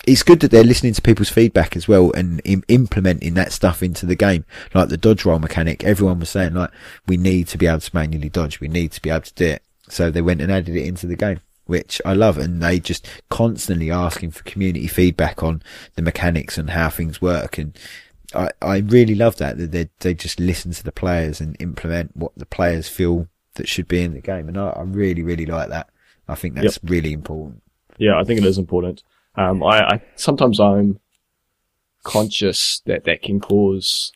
it's good that they're listening to people's feedback as well and Im- implementing that stuff into the game. Like the dodge roll mechanic, everyone was saying like, we need to be able to manually dodge. We need to be able to do it. So they went and added it into the game, which I love. And they just constantly asking for community feedback on the mechanics and how things work. And I, I really love that, that they, they just listen to the players and implement what the players feel that should be in the game. And I, I really, really like that. I think that's really important. Yeah, I think it is important. Um, I, I sometimes I'm conscious that that can cause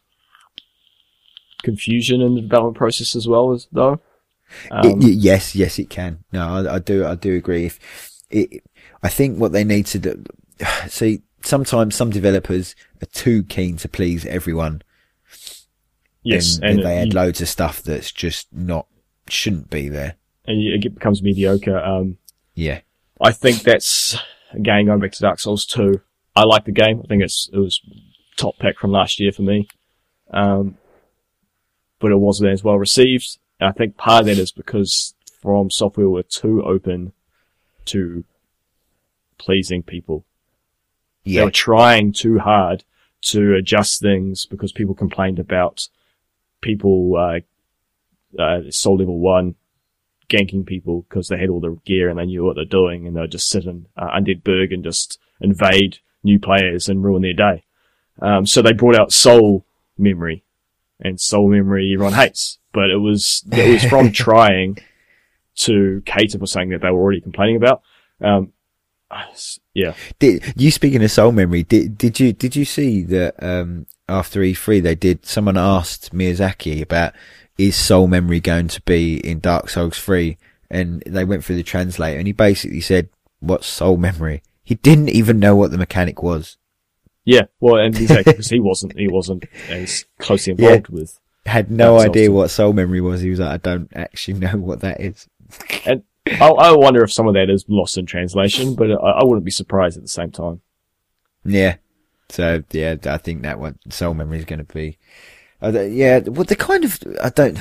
confusion in the development process as well as though. Um, y- yes, yes, it can. No, I, I do, I do agree. If it, I think what they need to do, see, sometimes some developers are too keen to please everyone. yes, and, and, they add it, loads of stuff that's just not shouldn't be there. and it becomes mediocre. Um, Yeah, I think that's again going back to Dark Souls 2. I like the game. I think it's it was top pick from last year for me, um, but it wasn't as well received. And I think part of that is because From Software were too open to pleasing people. Yeah. They were trying too hard to adjust things because people complained about people uh, uh, Soul Level One ganking people because they had all the gear and they knew what they're doing and they'd just sit in uh, Undead Burg and just invade new players and ruin their day. Um, so they brought out Soul Memory, and Soul Memory everyone hates, but it was it was from trying to cater for something that they were already complaining about. Um, yeah, Did you speaking of soul memory? Did did you did you see that um, after E3 they did? Someone asked Miyazaki about is soul memory going to be in Dark Souls 3, and they went through the translator, and he basically said, "What's soul memory?" He didn't even know what the mechanic was. Yeah, well, and exactly because he wasn't he wasn't as closely Yeah. involved with. Had no Souls idea what soul memory was. He was like, "I don't actually know what that is." And I, I wonder if some of that is lost in translation, but I, I wouldn't be surprised at the same time. Yeah. So yeah, I think that one soul memory is going to be. Yeah, well, they kind of. I don't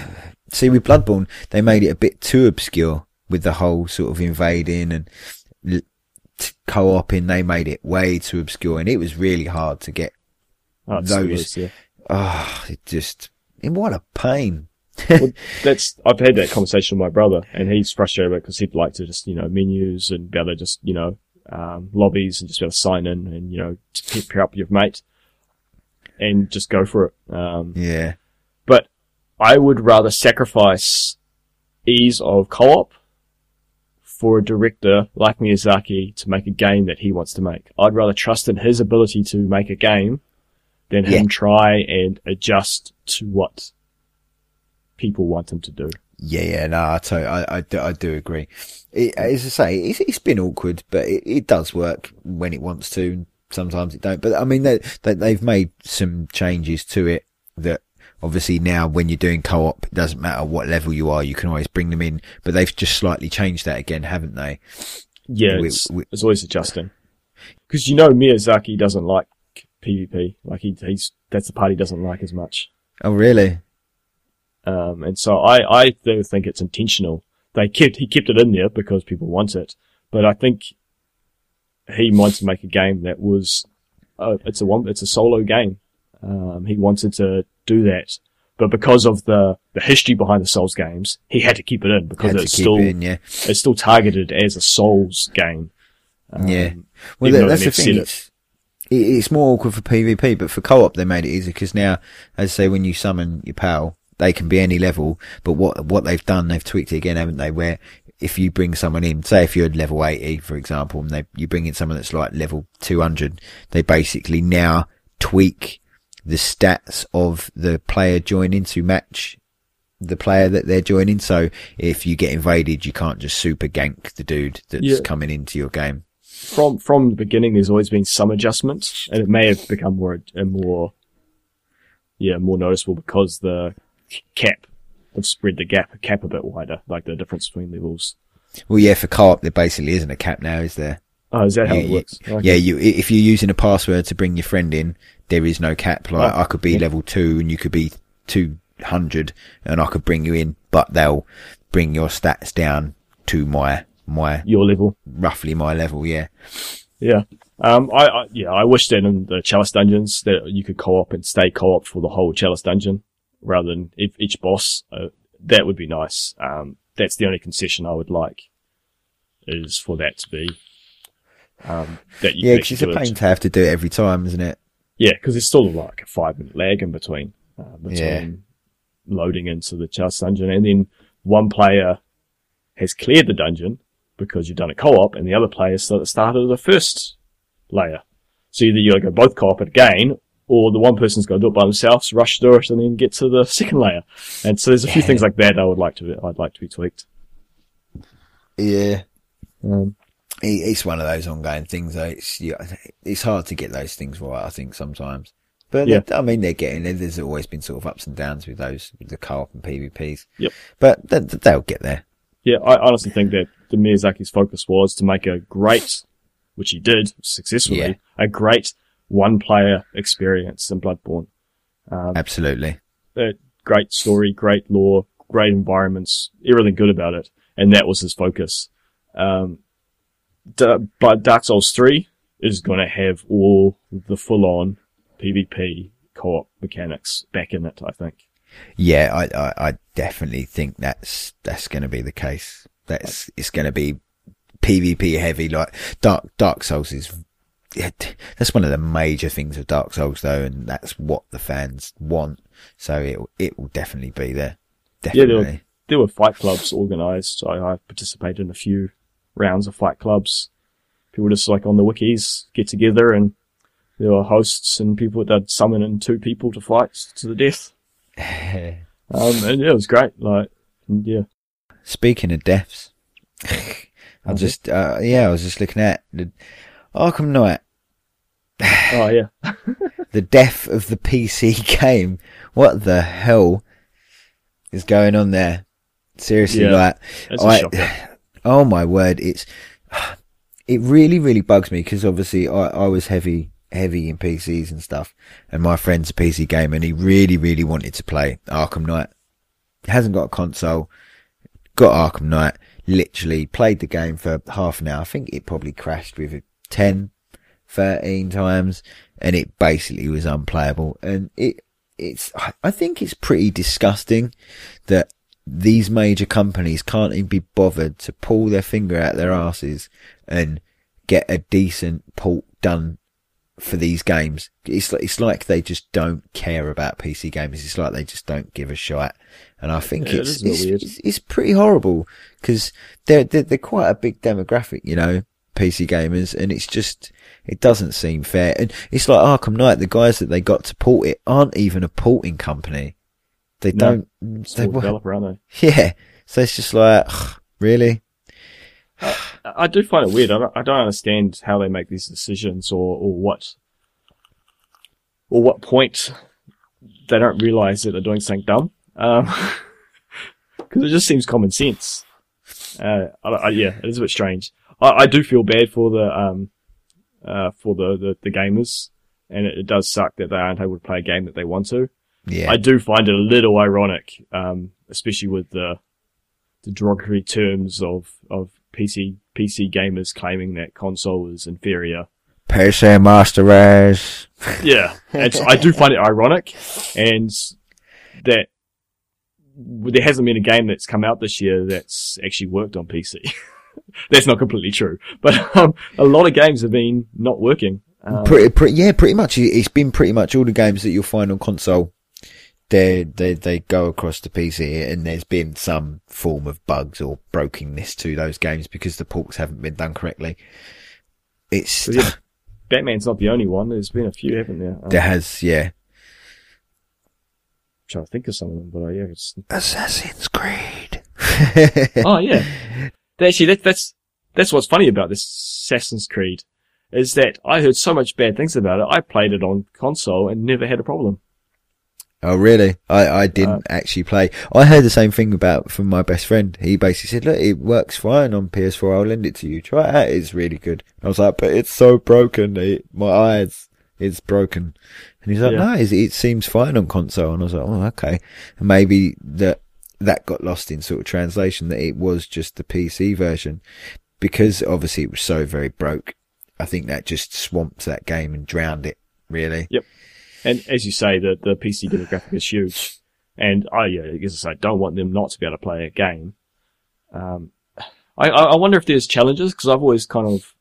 see with Bloodborne. They made it a bit too obscure with the whole sort of invading and l- co-oping. They made it way too obscure, and it was really hard to get. Oh, Those- yeah. Ah, it just. And what a pain. well, that's I've had that conversation with my brother, and he's frustrated because he'd like to just you know menus and be able to just you know um, lobbies and just be able to sign in and you know to pair up with your mate and just go for it. Um, Yeah. but I would rather sacrifice ease of co-op for a director like Miyazaki to make a game that he wants to make. I'd rather trust in his ability to make a game than Yeah. him try and adjust to what people want him to do. Yeah, yeah, no, I, to- I, I, do, I do agree. It, as I say, it's, it's been awkward, but it, it does work when it wants to, sometimes it don't. But I mean, they, they, they've made some changes to it that obviously now when you're doing co-op, it doesn't matter what level you are, you can always bring them in. But they've just slightly changed that again, haven't they? Yeah, We- it's, we- it's always adjusting. Because you know Miyazaki doesn't like PvP. Like he, he's, that's the part he doesn't like as much. Oh, really? Um, and so I, I do think it's intentional. They kept, he kept it in there because people want it. But I think he wanted to make a game that was, uh, it's a one, it's a solo game. Um, he wanted to do that. But because of the, the history behind the Souls games, he had to keep it in because Had it's still, it in, yeah. it's still targeted as a Souls game. Um, Yeah. Well, that, that's the thing. it. It's, it, it's more awkward for PvP, but for co-op they made it easy because now, as I say, when you summon your pal, they can be any level. But what what they've done, they've tweaked it again, haven't they? Where if you bring someone in, say if you're level eighty, for example, and they you bring in someone that's like level two hundred, they basically now tweak the stats of the player joining to match the player that they're joining. So if you get invaded, you can't just super gank the dude that's Yeah. coming into your game. from from the beginning, there's always been some adjustments, and it may have become more a more yeah more noticeable because the cap have spread the gap cap a bit wider, like the difference between levels. Well, yeah, for co-op, there basically isn't a cap now, is there? Oh, is that how You- it you- works? Okay. Yeah, you if you're using a password to bring your friend in, there is no cap. Like Oh, I could be yeah. level two and you could be two hundred, and I could bring you in, but they'll bring your stats down to my my your level. roughly my level. Yeah, Yeah. Um, I, I yeah, I wish that in the Chalice dungeons that you could co-op and stay co-op for the whole Chalice dungeon rather than each, each boss. Uh, that would be nice. Um, that's the only concession I would like is for that to be. Um, that you yeah, because it's a do it. pain to have to do it every time, isn't it? Yeah, because there's still like a five minute lag in between, uh, between Yeah. loading into the Chalice dungeon, and then one player has cleared the dungeon because you've done a co-op, and the other player still at the start of the first layer. So either you go both co-op again, or the one person's got to do it by themselves, rush through it, and then get to the second layer. And so there's a few Yeah. things like that I would like to I'd like to be tweaked. Yeah. Um, It's one of those ongoing things. Though. It's yeah, it's hard to get those things right. I think sometimes, but Yeah. I mean they're getting there. There's always been sort of ups and downs with those with the co-op and PvPs. Yep. But they, they'll get there. yeah, I honestly think that the Miyazaki's focus was to make a great, which he did successfully, Yeah. a great one-player experience in Bloodborne. Um, Absolutely. great story, great lore, great environments, everything good about it, and that was his focus. Um, Da- but Dark Souls 3 is going to have all the full-on PvP co-op mechanics back in it, I think. Yeah, I, I, I definitely think that's that's going to be the case. That's it's going to be PvP heavy. Like Dark Dark Souls is. Yeah, That's one of the major things of Dark Souls, though, and that's what the fans want. So it it will definitely be there. Yeah, Definitely. there were, there were fight clubs organized. I, I participated in a few rounds of fight clubs. People just like on the wikis get together and there were hosts and people that summon in two people to fight to the death. Um, and yeah, it was great. Like, yeah. Speaking of deaths, I Okay. just uh, yeah, I was just looking at the Arkham Knight, Oh yeah. the death of the PC game. What the hell is going on there? Seriously, Yeah. like I, oh my word, it's it really really bugs me because obviously I, I was heavy heavy in PCs and stuff, and my friend's a PC gamer and he really really wanted to play Arkham Knight. Hasn't got a console, got Arkham Knight. Literally played the game for half an hour. I think it probably crashed with 10, 13 times, and it basically was unplayable. And it it's I- think it's pretty disgusting that these major companies can't even be bothered to pull their finger out their asses and get a decent port done for these games. It's like, it's like they just don't care about PC games. It's like they just don't give a shit. And I think Yeah, it's, is a bit it's, weird. it's, it's pretty horrible because they're, they're, they're quite a big demographic, you know, PC gamers. And it's just, it doesn't seem fair. And it's like Arkham Knight, the guys that they got to port it aren't even a porting company. They No. don't, they, developer, aren't they? yeah. So it's just like, really? I I do find it weird. I don't, I don't understand how they make these decisions or, or what, or what point they don't realize that they're doing something dumb. Um 'cause it just seems common sense. Uh, I, I, yeah, it is a bit strange. I, I do feel bad for the, um, uh, for the, the, the gamers. And it, it does suck that they aren't able to play a game that they want to. Yeah. I do find it a little ironic, um, especially with the the derogatory terms of of PC PC gamers claiming that console is inferior. PC Master Race. Yeah, and so I do find it ironic, and that there hasn't been a game that's come out this year that's actually worked on PC. that's not completely true, but um, a lot of games have been not working. Um, pretty, pretty, yeah, pretty much. It- It's been pretty much all the games that you'll find on console. They, they, they go across to PC and there's been some form of bugs or brokenness to those games because the ports haven't been done correctly. It's, yeah, Batman's not the only one. There's been a few, haven't there? Um, there has, yeah. trying to think of some of them, but uh, yeah, it's Assassin's Creed. oh yeah. Actually, that, that's that's what's funny about this Assassin's Creed is that I heard so much bad things about it. I played it on console and never had a problem. Oh really? I, I didn't Uh, actually play. I heard the same thing about from my best friend. He basically said, "Look, it works fine on PS4. I'll lend it to you. Try it out. It's really good." I was like, "But it's so broken. It, my eyes, it's broken." And he's like, Yeah. "No, it, it seems fine on console." And I was like, "Oh, okay." And maybe that that got lost in sort of translation that it was just the PC version because obviously it was so very broke. I think that just swamped that game and drowned it. Really. Yep. And as you say, the the PC demographic is huge, and I as I say, don't want them not to be able to play a game. Um, I I wonder if there's challenges because I've always kind of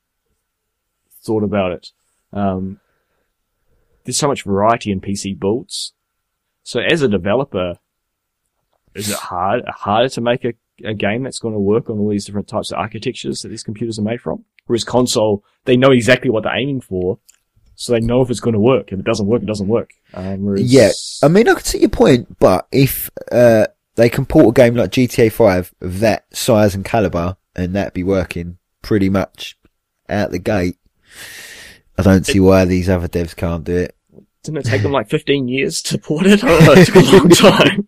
thought about it. Um, there's so much variety in PC builds, so as a developer, is it hard harder to make a, a game that's going to work on all these different types of architectures that these computers are made from? Whereas console, they know exactly what they're aiming for, so they know if it's going to work. If it doesn't work, it doesn't work. Um, whereas, Yeah, I mean, I can see your point, but if uh, they can port a game like GTA 5 of that size and caliber and that be working pretty much out the gate, I don't see why these other devs can't do it. didn't it take them like 15 years to port it? It took a long time.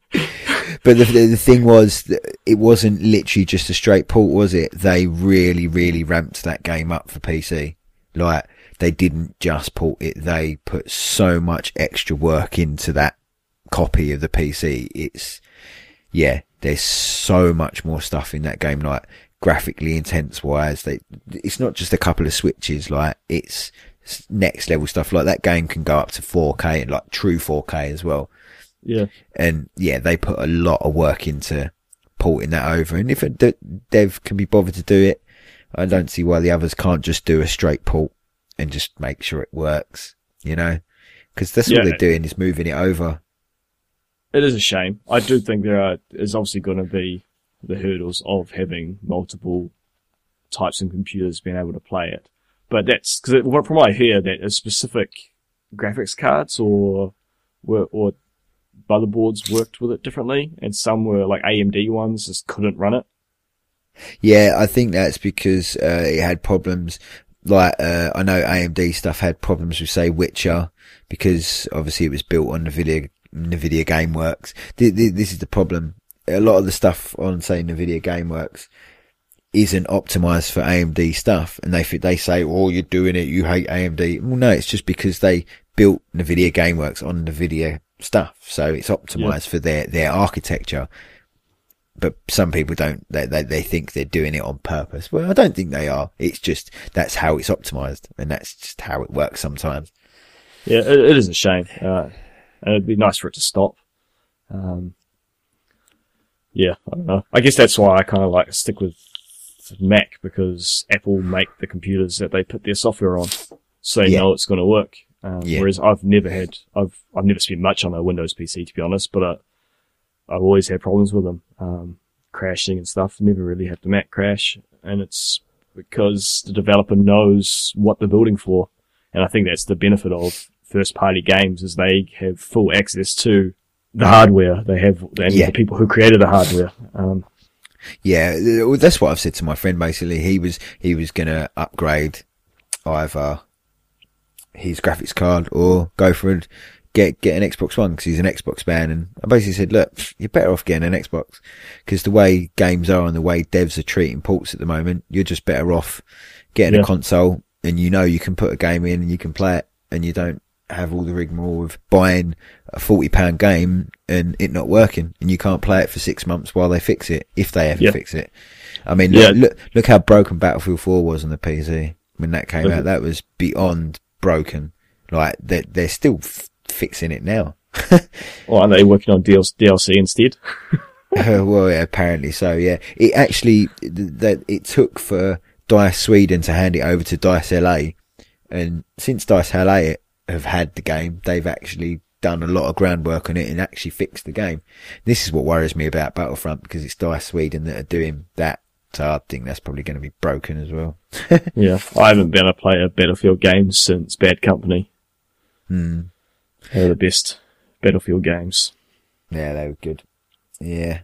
But the, the, thing was, it wasn't literally just a straight port, was it? They really, really ramped that game up for PC. Like, they didn't just port it, they put so much extra work into that copy of the PC. It's, yeah, there's so much more stuff in that game, like, graphically intense wise. They, it's not just a couple of switches, like, it's next level stuff. Like, that game can go up to 4K and like true 4K as well Yeah. and yeah, they put a lot of work into porting that over. And if a de- dev can be bothered to do it, I don't see why the others can't just do a straight port and just make sure it works. You know, because that's Yeah. all they're doing is moving it over. It is a shame. I do think there are, is obviously going to be the hurdles of having multiple types of computers being able to play it. But that's, cause it, from what I hear, that is specific graphics cards or, or motherboards worked with it differently, and some were like AMD ones just couldn't run it. Yeah, I think that's because uh, it had problems. Like uh, I know AMD stuff had problems with say Witcher because obviously it was built on Nvidia Nvidia GameWorks. Th- th- This is the problem. A lot of the stuff on say Nvidia GameWorks isn't optimized for AMD stuff, and they they say, "Oh, you're doing it. You hate AMD." Well, no, it's just because they built Nvidia GameWorks on Nvidia stuff, so it's optimized for their their architecture but some people don't. They, they they think they're doing it on purpose. Well, I don't think they are. It's just that's how it's optimized, and that's just how it works sometimes. Yeah, it, it is a shame. Uh, and it'd be nice for it to stop. Um, yeah, I don't know. I guess that's why I kind of like stick with Mac because Apple make the computers that they put their software on, so they Yeah. know it's going to work. Um, Yeah. Whereas I've never had, I've I've never spent much on a Windows PC to be honest, but uh, I've always had problems with them, um, crashing and stuff. Never really had the Mac crash, and it's because the developer knows what they're building for. And I think that's the benefit of first party games is they have full access to the hardware. They have, and Yeah. the people who created the hardware. Um, Yeah, that's what I've said to my friend. Basically, he was he was gonna upgrade either his graphics card or go for it, get get an Xbox One because he's an Xbox fan. And I basically said, look, you're better off getting an Xbox because the way games are and the way devs are treating ports at the moment, you're just better off getting Yeah. a console and you know you can put a game in and you can play it and you don't have all the rigmarole of buying a forty pound game and it not working and you can't play it for six months while they fix it if they ever Yeah. fix it. I mean, Yeah. look, look look how broken Battlefield Four was on the PC when that came out. That was beyond broken. Like they're, they're still f- fixing it now. or are they working on DLC, DLC instead? Uh, well, yeah, apparently so. Yeah, it actually that it took for Dice Sweden to hand it over to Dice LA, and since Dice LA have had the game, they've actually done a lot of groundwork on it and actually fixed the game. This is what worries me about Battlefront because it's Dice Sweden that are doing that. So I think that's probably going to be broken as well. yeah, I haven't been a player of Battlefield games since Bad Company. Hmm. They're the best Battlefield games. Yeah, they were good. Yeah.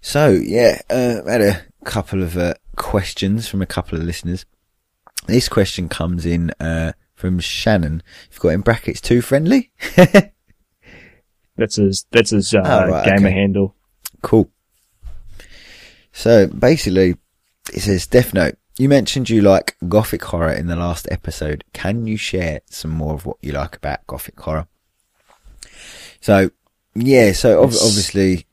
So yeah, uh, I had a couple of uh, questions from a couple of listeners. This question comes in uh, from Shannon. You've got in brackets too friendly. That's his, that's his, uh, Oh, right, gamer okay. handle. cool. So basically, it says Death Note. You mentioned you like gothic horror in the last episode. Can you share some more of what you like about gothic horror? So yeah, so ob- obviously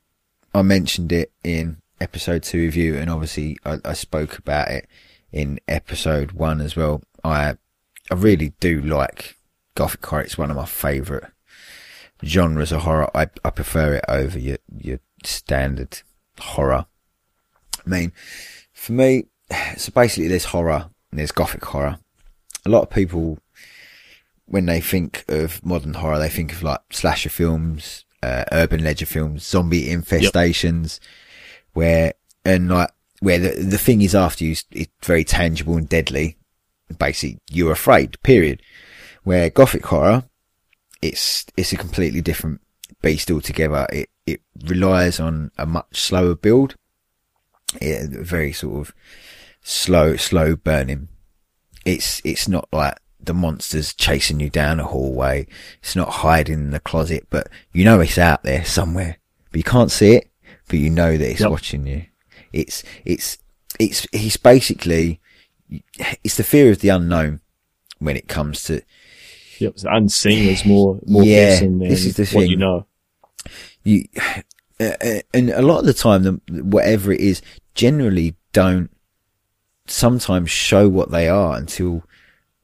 I mentioned it in episode two of you, and obviously I, I spoke about it in episode one as well. I I really do like gothic horror. It's one of my favourite genres of horror. I I prefer it over your your standard horror. I mean, for me, so basically there's horror and there's gothic horror. A lot of people, when they think of modern horror, they think of like slasher films, uh, urban legend films, zombie infestations, where, and like, where the, the thing is after you, it's very tangible and deadly. basically you're afraid, period. Where Gothic horror, it's, it's a completely different beast altogether. It, it relies on a much slower build. Yeah, very sort of slow, slow burning. It's, it's not like the monster's chasing you down a hallway. It's not hiding in the closet, but you know it's out there somewhere, but you can't see it, but you know that it's Yep. watching you. It's, it's, it's, he's basically, it's the fear of the unknown when it comes to, Yep, so unseen is more more Yeah, than this is the what thing. you know. you, uh, uh, and a lot of the time, the, whatever it is, generally don't sometimes show what they are until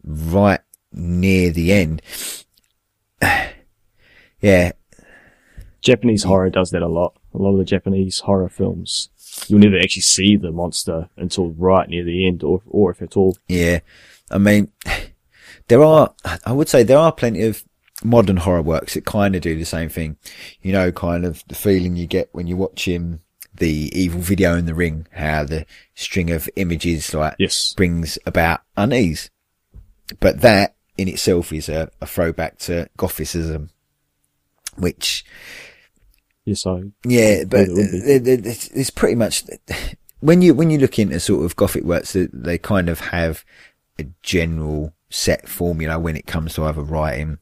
right near the end. yeah, Japanese horror does that a lot. A lot of the Japanese horror films, you'll never actually see the monster until right near the end, or or if at all. yeah. I mean, there are, I would say there are plenty of modern horror works that kind of do the same thing. You know, kind of the feeling you get when you're watching the evil video in the ring, how the string of images like Yes. brings about unease. But that in itself is a, a throwback to Gothicism, which, Yes, I yeah, but it would be. there- there- it's it's pretty much, when you, when you look into sort of Gothic works, they- they kind of have a general set formula when it comes to either writing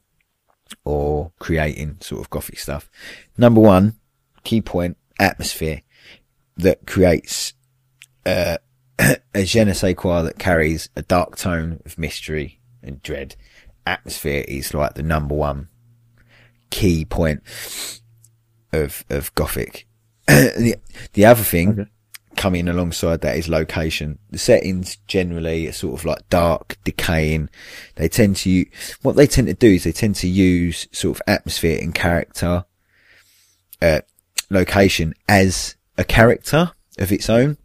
or creating sort of Gothic stuff. Number one, key point, atmosphere that creates uh, a je ne sais quoi that carries a dark tone of mystery and dread. Atmosphere is like the number one key point of of Gothic. the, the other thing Okay. coming alongside that is location. The settings generally are sort of like dark, decaying. They tend to what they tend to do is they tend to use sort of atmosphere and character, uh, location as a character of its own.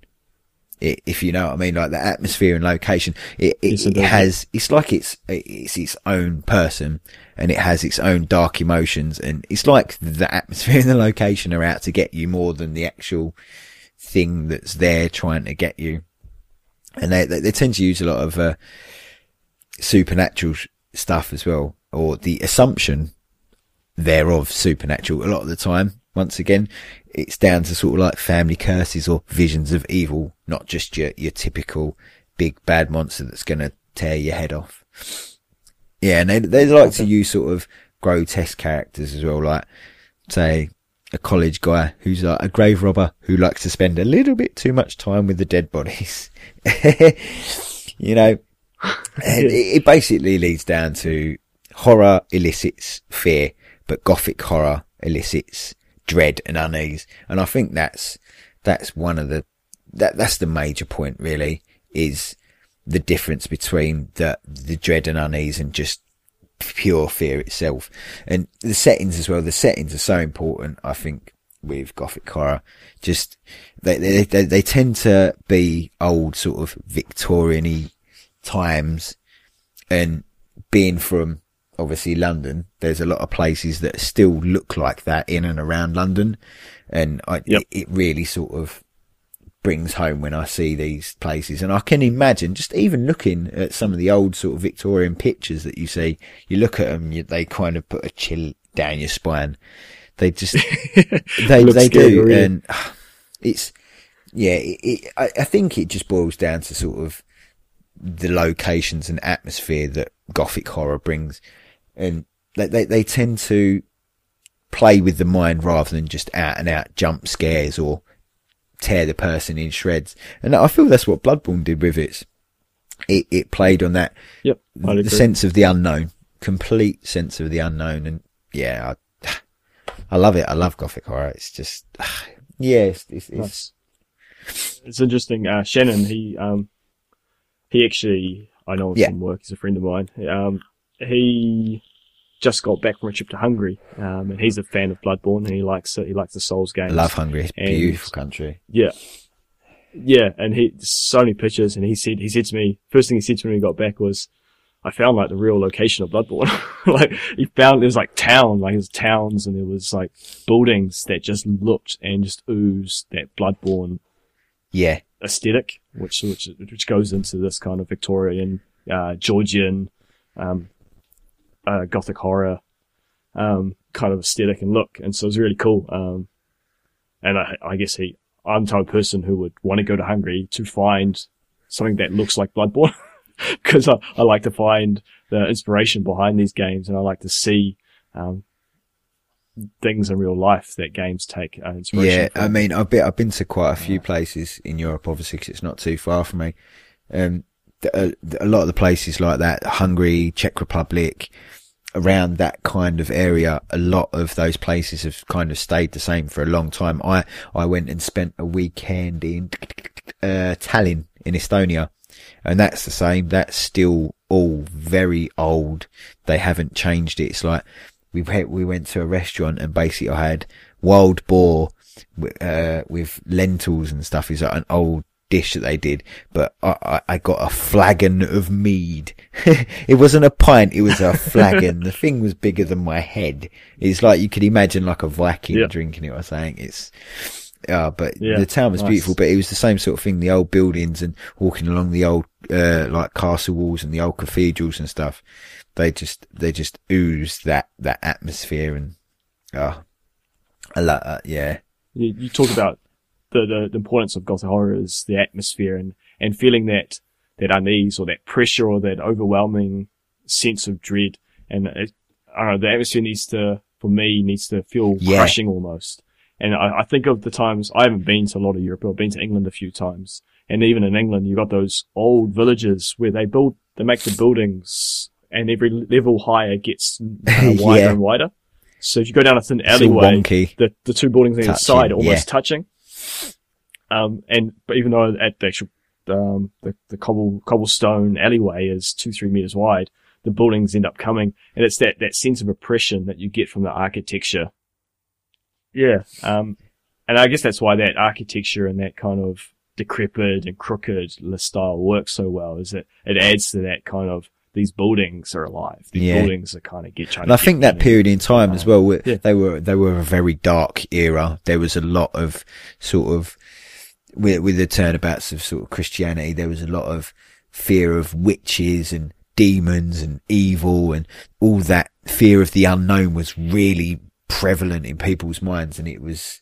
I if you know what I mean, like the atmosphere and location, it, it, it it has, it's like it's, it's its own person and it has its own dark emotions and it's like the atmosphere and the location are out to get you more than the actual thing that's there trying to get you. And they, they, they tend to use a lot of, uh, supernatural stuff as well, or the assumption thereof supernatural a lot of the time. Once again, it's down to sort of like family curses or visions of evil, not just your, your typical big bad monster that's going to tear your head off. Yeah, and they, they like to use sort of grotesque characters as well, like say a college guy who's like a grave robber who likes to spend a little bit too much time with the dead bodies. you know, and it, it basically leads down to horror elicits fear, but gothic horror elicits dread and unease. And I think that's, that's one of the, that, that's the major point really is the difference between the, the dread and unease and just pure fear itself. And the settings as well, the settings are so important, I think, with Gothic horror. Just, they, they, they, they tend to be old sort of Victorian times and being from obviously London, there's a lot of places that still look like that in and around London. And I, Yep. it, it really sort of brings home when I see these places. And I can imagine just even looking at some of the old sort of Victorian pictures that you see, you look at them, you, they kind of put a chill down your spine. They just, they, they do. really. And ah, it's, yeah, it, it, I, I think it just boils down to sort of the locations and atmosphere that Gothic horror brings. And they, they, they tend to play with the mind rather than just out and out jump scares or tear the person in shreds. And I feel that's what Bloodborne did with its. It, it played on that Yep, the sense of the unknown, complete sense of the unknown. And yeah, I, I love it. I love Gothic horror. It's just, yeah, it's, it's, it's It's interesting. Uh, Shannon, he um, he actually, I know him Yeah. from work. He's a friend of mine. Um, he just got back from a trip to Hungary, um, and he's a fan of Bloodborne, and he likes it. He likes the Souls games. I love Hungary. And- beautiful country. Yeah. Yeah, and he so many pictures, and he said he said to me first thing he said to me when he got back was, "I found like the real location of Bloodborne. like he found there's like town, like there's towns, and there was like buildings that just looked and just oozed that Bloodborne Yeah. aesthetic, which which which goes into this kind of Victorian uh, Georgian, um, uh, gothic horror, um, kind of aesthetic and look. And so it was really cool. Um, and I, I guess he, I'm the type of person who would want to go to Hungary to find something that looks like Bloodborne. Cause I, I like to find the inspiration behind these games and I like to see, um, things in real life that games take uh, inspiration Yeah, from. I mean, I've been I've been to quite a few places in Europe, obviously, 'cause it's not too far from me. Um, a, a lot of the places like that, Hungary, Czech Republic, around that kind of area, a lot of those places have kind of stayed the same for a long time. I I went and spent a weekend in uh, Tallinn in Estonia, and that's the same. That's still all very old. They haven't changed it. It's like we went, we went to a restaurant and basically I had wild boar uh, with lentils and stuff. Is like an old dish that they did, but I, I, I got a flagon of mead. it wasn't a pint; it was a flagon. the thing was bigger than my head. It's like you could imagine like a Viking Yeah. drinking it or saying it's. Uh, but Yeah, the town was nice. beautiful, but it was the same sort of thing. The old buildings and walking along the old, uh, like castle walls and the old cathedrals and stuff. They just, they just ooze that, that atmosphere and, uh, I like, uh, yeah. you, you talk about the, the, the importance of gothic horror is the atmosphere and, and feeling that, that unease or that pressure or that overwhelming sense of dread. And it, I don't know, the atmosphere needs to, for me, needs to feel Yeah. crushing almost. And I, I think of the times, I haven't been to a lot of Europe, but I've been to England a few times. And even in England, you've got those old villages where they build, they make the buildings and every level higher gets uh, wider Yeah. and wider. So if you go down a thin alleyway, the, the two buildings on Touching, side are almost yeah. touching. Um, and, but even though at the actual, um, the, the cobble, cobblestone alleyway is two, three meters wide, the buildings end up coming, and it's that, that sense of oppression that you get from the architecture. Yeah. Um, and I guess that's why that architecture and that kind of decrepit and crooked style works so well, is that it adds to that kind of, these buildings are alive. These Yeah. buildings are kind of get trying And to I think that period in time as well, were- Yeah. they were they were a very dark era. There was a lot of sort of with with the turnabouts of sort of Christianity. There was a lot of fear of witches and demons and evil and all that fear of the unknown was really prevalent in people's minds, and it was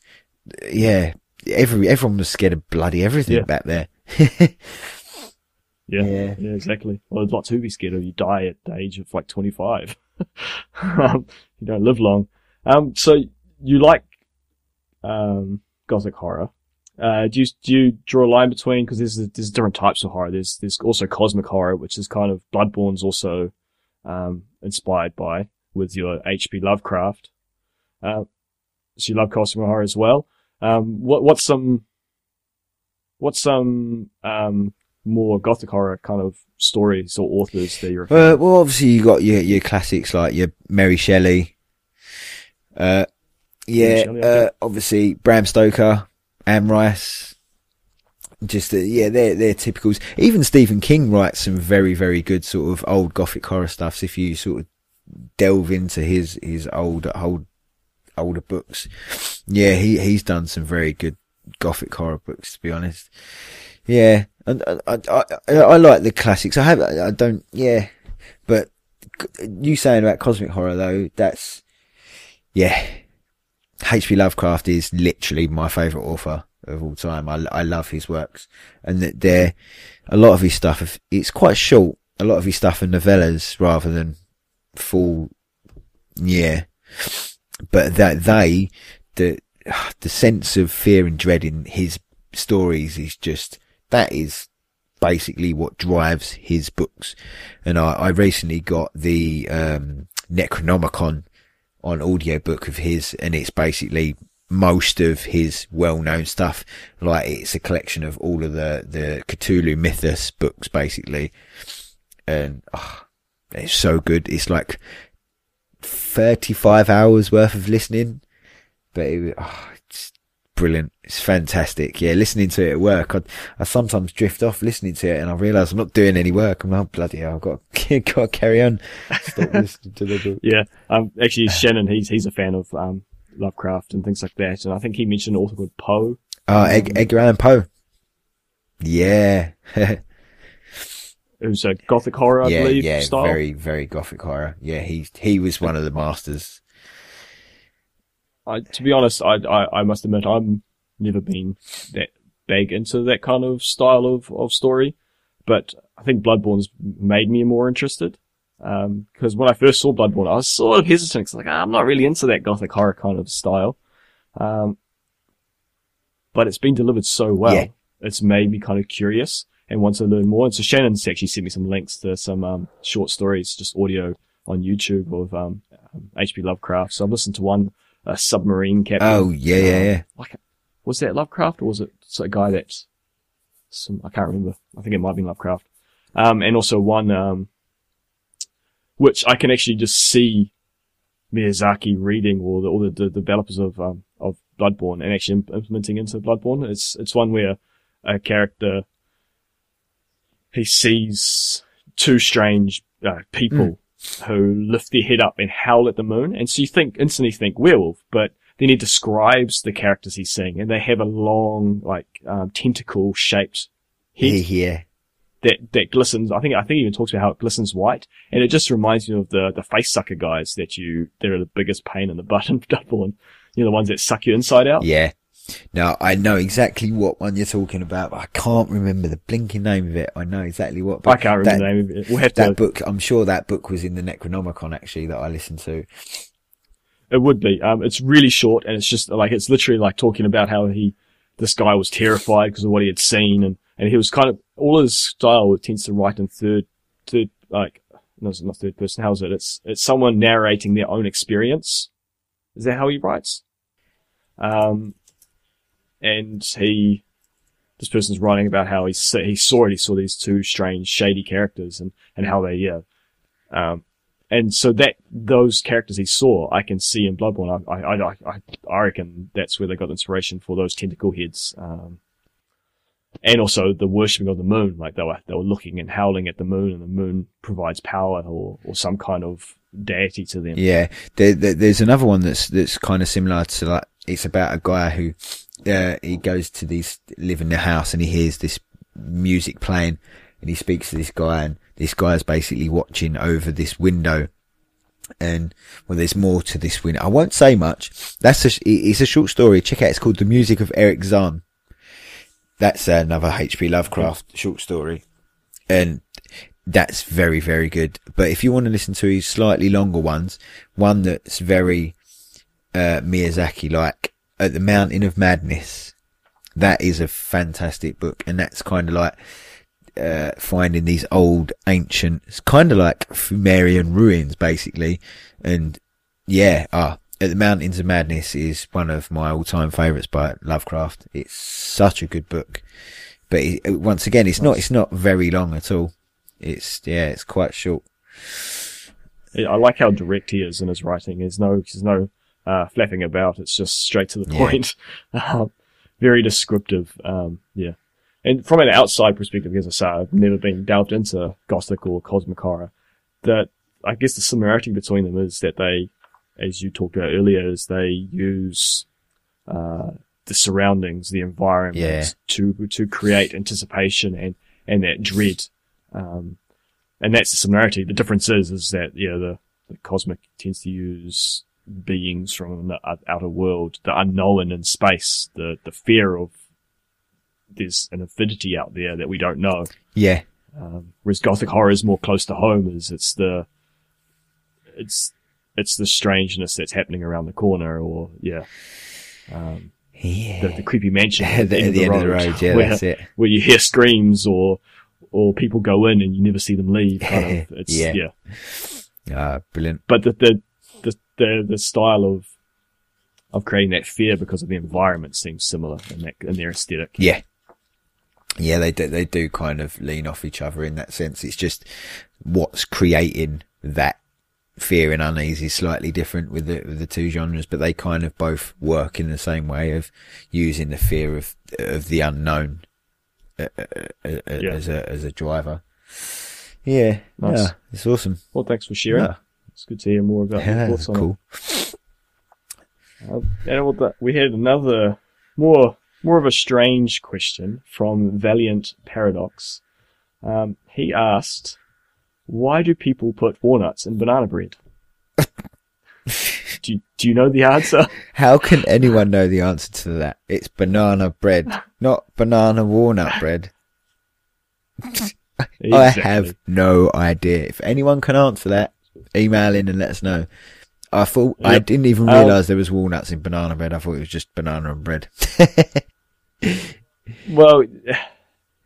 yeah. Every everyone was scared of bloody everything Yeah. back there. Yeah, Yeah. yeah, exactly. Well, there's lots to be scared of. You die at the age of like 25. um, you don't live long. Um, so you like, um, gothic horror. Uh, do you, do you draw a line between, cause there's, there's different types of horror. There's, there's also cosmic horror, which is kind of Bloodborne's also, um, inspired by with your H.P. Lovecraft. Uh, so you love cosmic horror as well. Um, what, what's some, what's some, um, more gothic horror kind of stories or authors that you're Uh, well, obviously you got your your classics like your Mary Shelley. Uh, yeah, Shelley, uh, obviously Bram Stoker, Anne Rice. Just uh, yeah, they're they're typicals. Even Stephen King writes some very very good sort of old gothic horror stuffs. If you sort of delve into his his old old older books, yeah, he he's done some very good gothic horror books. To be honest, yeah, and I I, I, I like the classics. I have I don't yeah, but you saying about cosmic horror though, that's yeah. H.P. Lovecraft is literally my favourite author of all time. I, I love his works, and that there, a lot of his stuff. It's quite short. A lot of his stuff are novellas rather than full. Yeah, but that they, the the sense of fear and dread in his stories is just that is basically what drives his books. And I, I recently got the um, Necronomicon on audiobook of his, and it's basically most of his well-known stuff. Like it's a collection of all of the the Cthulhu Mythos books, basically, and ah, it's so good. It's like thirty-five hours worth of listening, but it, oh, brilliant. It's fantastic. Yeah, listening to it at work, I, I sometimes drift off listening to it, and I realise I'm not doing any work. I'm like, oh, bloody hell, I've got got to carry on. Stop listening to the book. Yeah. Um, actually, Shannon, he's, he's a fan of, um, Lovecraft and things like that. And I think he mentioned an author called Poe. Oh, Ed- Edgar Allan Poe. Yeah. it was a gothic horror, I yeah, believe, yeah, style. very, very gothic horror. Yeah, he he was one of the masters. I, to be honest, I, I, I must admit, I'm never been that big into that kind of style of, of story, but I think Bloodborne's made me more interested. Um, cause when I first saw Bloodborne, I was sort of hesitant, cause like, ah, I'm not really into that gothic horror kind of style. Um, but it's been delivered so well. Yeah. It's made me kind of curious and want to learn more. And so Shannon's actually sent me some links to some, um, short stories, just audio on YouTube of, um, um, H.P. Lovecraft. So I've listened to one, a submarine captain. Oh yeah, yeah, Um, yeah. like, was that Lovecraft or was it a guy that's some, I can't remember. I think it might have been Lovecraft. Um, and also one, um, which I can actually just see Miyazaki reading or the, or the, the developers of, um, of Bloodborne and actually imp- implementing into Bloodborne. It's, it's one where a character, he sees two strange, uh, people who lift their head up and howl at the moon. And so you think, instantly think werewolf, but then he describes the characters he's seeing and they have a long, like, um, tentacle shaped head Yeah, yeah. that, that glistens. I think, I think he even talks about how it glistens white. And it just reminds you of the, the face sucker guys that you, they're the biggest pain in the butt in double and, you know, the ones that suck you inside out. Yeah. Now I know exactly what one you're talking about, but I can't remember the blinking name of it. I know exactly what. Book. I can't remember that, the name of it. We'll have That to, book, I'm sure that book was in the Necronomicon actually that I listened to. It would be. Um, it's really short and it's just like, it's literally like talking about how he, this guy was terrified because of what he had seen and, and he was kind of, all his style tends to write in third, third, like, no, it's not third person. How is it? It's, it's someone narrating their own experience. Is that how he writes? Um, and he, this person's writing about how he, he saw it, he saw these two strange, shady characters and, and how they, yeah, um, and so that those characters he saw, I can see in Bloodborne. I I I, I, reckon that's where they got inspiration for those tentacle heads, um, and also the worshipping of the moon. Like they were they were looking and howling at the moon, and the moon provides power or or some kind of deity to them. Yeah, there, there, there's another one that's that's kind of similar to like it's about a guy who uh, he goes to these live in the house and he hears this music playing and he speaks to this guy and this guy is basically watching over this window and well there's more to this window. I won't say much. That's a it's a short story. Check it out. It's called The Music of Erich Zann. That's another H.P. Lovecraft short story and that's very, very good. But if you want to listen to slightly longer ones, one that's very uh, Miyazaki like, At the Mountain of Madness, that is a fantastic book, and that's kind of like uh, finding these old ancient, it's kind of like Sumerian ruins, basically. And yeah, ah, At the Mountains of Madness is one of my all-time favourites by Lovecraft. It's such a good book. But it, once again, it's not, it's not very long at all. It's, yeah, it's quite short. I like how direct he is in his writing. There's no there's no uh, flapping about. It's just straight to the Yeah. point. Um, very descriptive. Um, yeah. And from an outside perspective, as I say, I've never been delved into Gothic or Cosmic horror. That I guess the similarity between them is that they, as you talked about earlier, is they use uh, the surroundings, the environment, Yeah. to to create anticipation and and that dread. Um, and that's the similarity. The difference is is that yeah, the, the cosmic tends to use beings from the outer world, the unknown in space, the the fear of there's an infinity out there that we don't know. Yeah. Um, whereas Gothic horror is more close to home. Is it's the it's it's the strangeness that's happening around the corner, or yeah, um, Yeah. the, the creepy mansion at the, at the end of the road, yeah, where, that's it. where you hear screams or or people go in and you never see them leave. Kind of, it's Yeah. yeah. Ah, brilliant. But the, the the the style of of creating that fear because of the environment seems similar in that in their aesthetic. Yeah. Yeah, they do, they do kind of lean off each other in that sense. It's just what's creating that fear and unease is slightly different with the with the two genres, but they kind of both work in the same way of using the fear of of the unknown uh, uh, uh, uh, Yeah. as a as a driver. Yeah, Nice. yeah, it's awesome. Well, thanks for sharing. Yeah, It's good to hear more about your thoughts on cool. it. Uh, and with that, we had another more more of a strange question from Valiant Paradox. Um, he asked, "Why do people put walnuts in banana bread?" do you, Do you know the answer? How can anyone know the answer to that? It's banana bread, not banana walnut bread. I have no idea. If anyone can answer that, email in and let us know. I thought I didn't even Um, realise there was walnuts in banana bread. I thought it was just banana and bread. Well,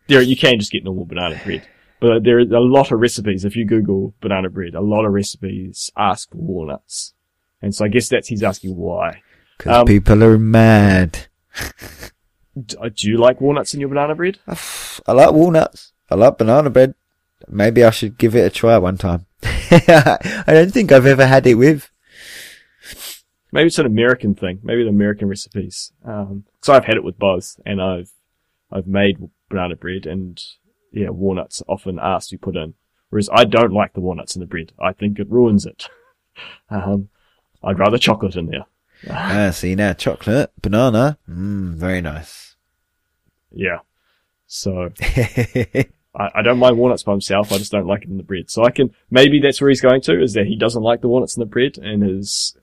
there you can just get normal banana bread, but there are a lot of recipes. If you Google banana bread, a lot of recipes ask for walnuts, and so I guess that's he's asking why. Because Um, people are mad. Uh, Do you like walnuts in your banana bread? I like walnuts. I like banana bread. Maybe I should give it a try one time. I don't think I've ever had it with. Maybe it's an American thing. Maybe the American recipes. Um, so I've had it with both, and I've I've made banana bread, and yeah, walnuts often asked to put in. Whereas I don't like the walnuts in the bread. I think it ruins it. Um, I'd rather chocolate in there. Ah, see now, chocolate, banana, mmm, very nice. Yeah. So I, I don't mind walnuts by himself. I just don't like it in the bread. So I can maybe that's where he's going to is that he doesn't like the walnuts in the bread and is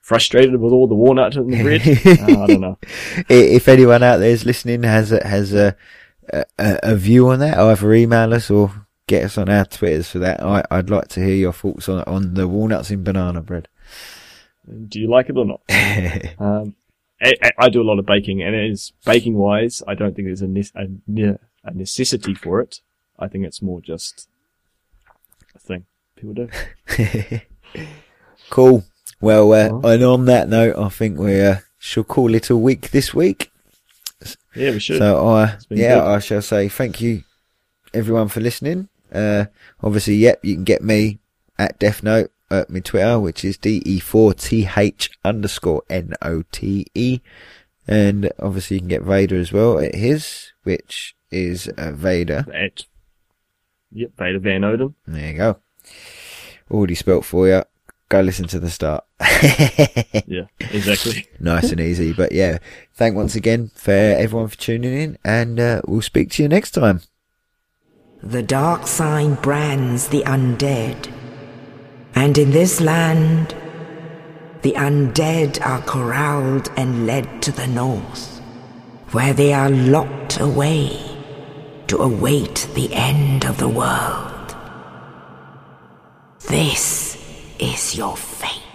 frustrated with all the walnut in the bread. Uh, I don't know. If anyone out there is listening has a, has a, a a view on that, either email us or get us on our Twitters for that. I, I'd like to hear your thoughts on on the walnuts in banana bread. Do you like it or not? Um, I, I- I do a lot of baking, and it is baking wise. I don't think there's a, ne- a, ne- a necessity for it. I think it's more just a thing people do. cool. Well, uh, and on that note, I think we uh, shall call it a week this week. Yeah, we should. So I, yeah, good. I shall say thank you everyone for listening. Uh, obviously, yep, you can get me at Death Note at my Twitter, which is de4th underscore n-o-t-e. And obviously you can get Vader as well at his, which is uh, Vader. At yep, Vader Van Odin. There you go. Already spelt for you. Go listen to the start. Yeah, exactly. nice and easy. But yeah, thank once again for everyone for tuning in and uh, we'll speak to you next time. The dark sign brands the undead. And in this land, the undead are corralled and led to the north, where they are locked away to await the end of the world. This is your fate.